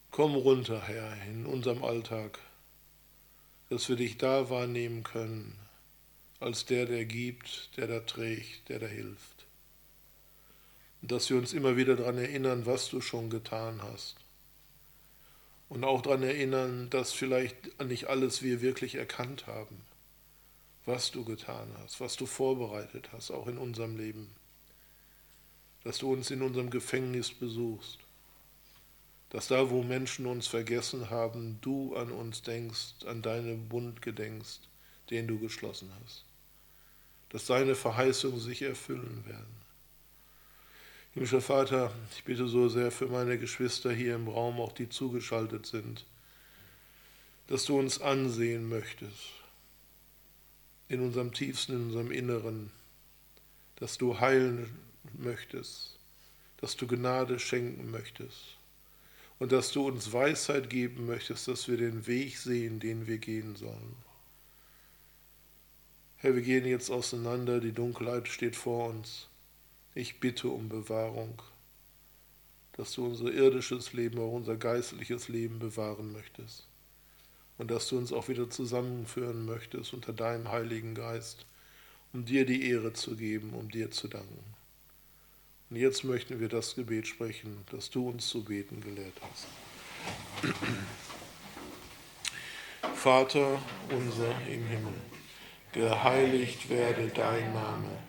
Komm runter, Herr, in unserem Alltag, dass wir dich da wahrnehmen können, als der, der gibt, der da trägt, der da hilft dass wir uns immer wieder daran erinnern, was du schon getan hast. Und auch daran erinnern, dass vielleicht nicht alles wir wirklich erkannt haben, was du getan hast, was du vorbereitet hast, auch in unserem Leben. Dass du uns in unserem Gefängnis besuchst. Dass da, wo Menschen uns vergessen haben, du an uns denkst, an deinen Bund gedenkst, den du geschlossen hast. Dass deine Verheißungen sich erfüllen werden Himmlischer Vater, ich bitte so sehr für meine Geschwister hier im Raum, auch die zugeschaltet sind, dass du uns ansehen möchtest, in unserem tiefsten, in unserem Inneren, dass du heilen möchtest, dass du Gnade schenken möchtest und dass du uns Weisheit geben möchtest, dass wir den Weg sehen, den wir gehen sollen. Herr, wir gehen jetzt auseinander, die Dunkelheit steht vor uns. Ich bitte um Bewahrung, dass du unser irdisches Leben, auch unser geistliches Leben bewahren möchtest. Und dass du uns auch wieder zusammenführen möchtest unter deinem Heiligen Geist, um dir die Ehre zu geben, um dir zu danken. Und jetzt möchten wir das Gebet sprechen, das du uns zu beten gelehrt hast. Vater unser im Himmel, geheiligt werde dein Name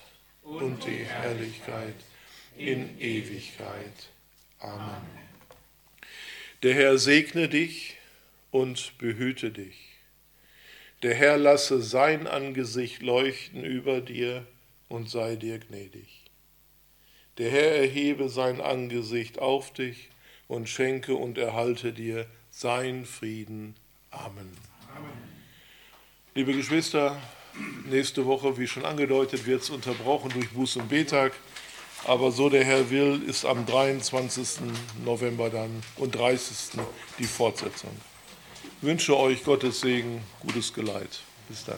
und die Herrlichkeit in Ewigkeit. Amen. Der Herr segne dich und behüte dich. Der Herr lasse sein Angesicht leuchten über dir und sei dir gnädig. Der Herr erhebe sein Angesicht auf dich und schenke und erhalte dir sein Frieden. Amen. Amen. Liebe Geschwister, nächste Woche, wie schon angedeutet, wird es unterbrochen durch Buß- und Betag. Aber so der Herr will, ist am 23. November dann und 30. die Fortsetzung. Ich wünsche euch Gottes Segen, gutes Geleit. Bis dann.